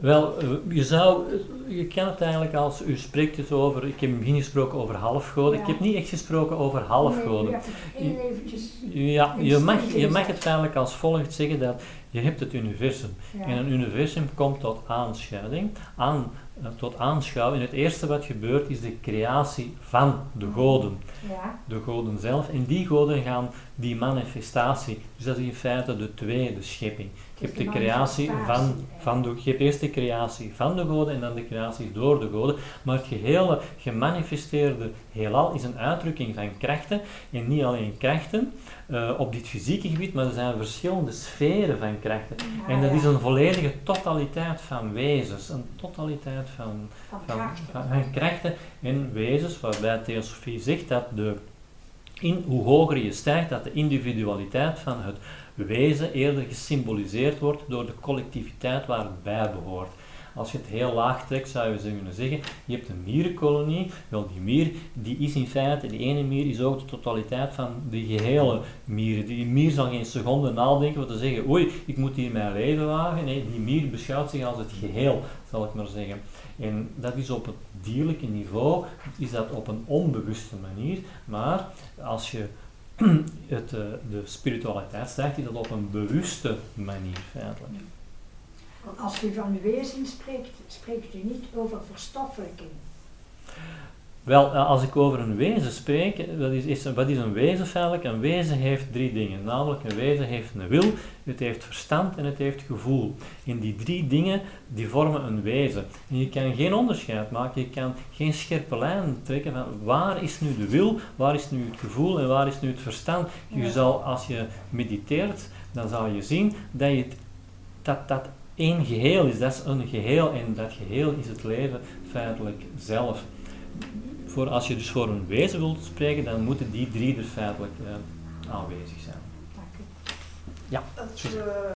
Wel, eh, je zou, je kan het eigenlijk als, u spreekt het over, ik heb in het begin gesproken over halfgoden, ik heb niet echt gesproken over Nee, halfgoden. u hebt het heel eventjes... Ja, je mag, je mag het feitelijk als volgt zeggen dat je hebt het universum. Ja. En een universum komt tot aanschouwing, aan, eh, tot aanschouwing. En het eerste wat gebeurt is de creatie van de goden. ja. De goden zelf. En die goden gaan die manifestatie, dus dat is in feite de tweede schepping. Je hebt Dus de de creatie van, van de, je hebt eerst de creatie van de goden en dan de creatie door de goden. Maar het gehele gemanifesteerde heelal is een uitdrukking van krachten. En niet alleen krachten eh, op dit fysieke gebied, maar er zijn verschillende sferen van krachten. Ja, En dat ja. is een volledige totaliteit van wezens, een totaliteit van, Van van, krachten. van, van krachten en wezens, waarbij theosofie zegt dat de, in, hoe hoger je stijgt, dat de individualiteit van het wezen eerder gesymboliseerd wordt door de collectiviteit waar het bij behoort. Als je het heel laag trekt, zou je kunnen zeggen, je hebt een mierenkolonie, wel die mier, die is in feite, die ene mier is ook de totaliteit van de gehele mieren. Die mier zal geen seconde nadenken om te zeggen, oei, ik moet hier mijn leven wagen. Nee, die mier beschouwt zich als het geheel, zal ik maar zeggen. En dat is op het dierlijke niveau, is dat op een onbewuste manier, maar als je *clears throat* het, eh, de spiritualiteit stijgt, is dat op een bewuste manier feitelijk. Als u van wezen spreekt, spreekt u niet over verstoffelijking. Wel, eh, als ik over een wezen spreek, eh, dat is, is, wat is een wezen feitelijk? Een wezen heeft drie dingen. Namelijk, een wezen heeft een wil, het heeft verstand en het heeft gevoel. En die drie dingen, die vormen een wezen. En je kan geen onderscheid maken, je kan geen scherpe lijn trekken van waar is nu de wil, waar is nu het gevoel en waar is nu het verstand. Je Ja. zal, als je mediteert, dan zal je zien dat je dat, dat één geheel is. Dat is een geheel en dat geheel is het leven feitelijk zelf voor, als je dus voor een wezen wilt spreken, dan moeten die drie er feitelijk eh, aanwezig zijn. Dank u. Ja. Het,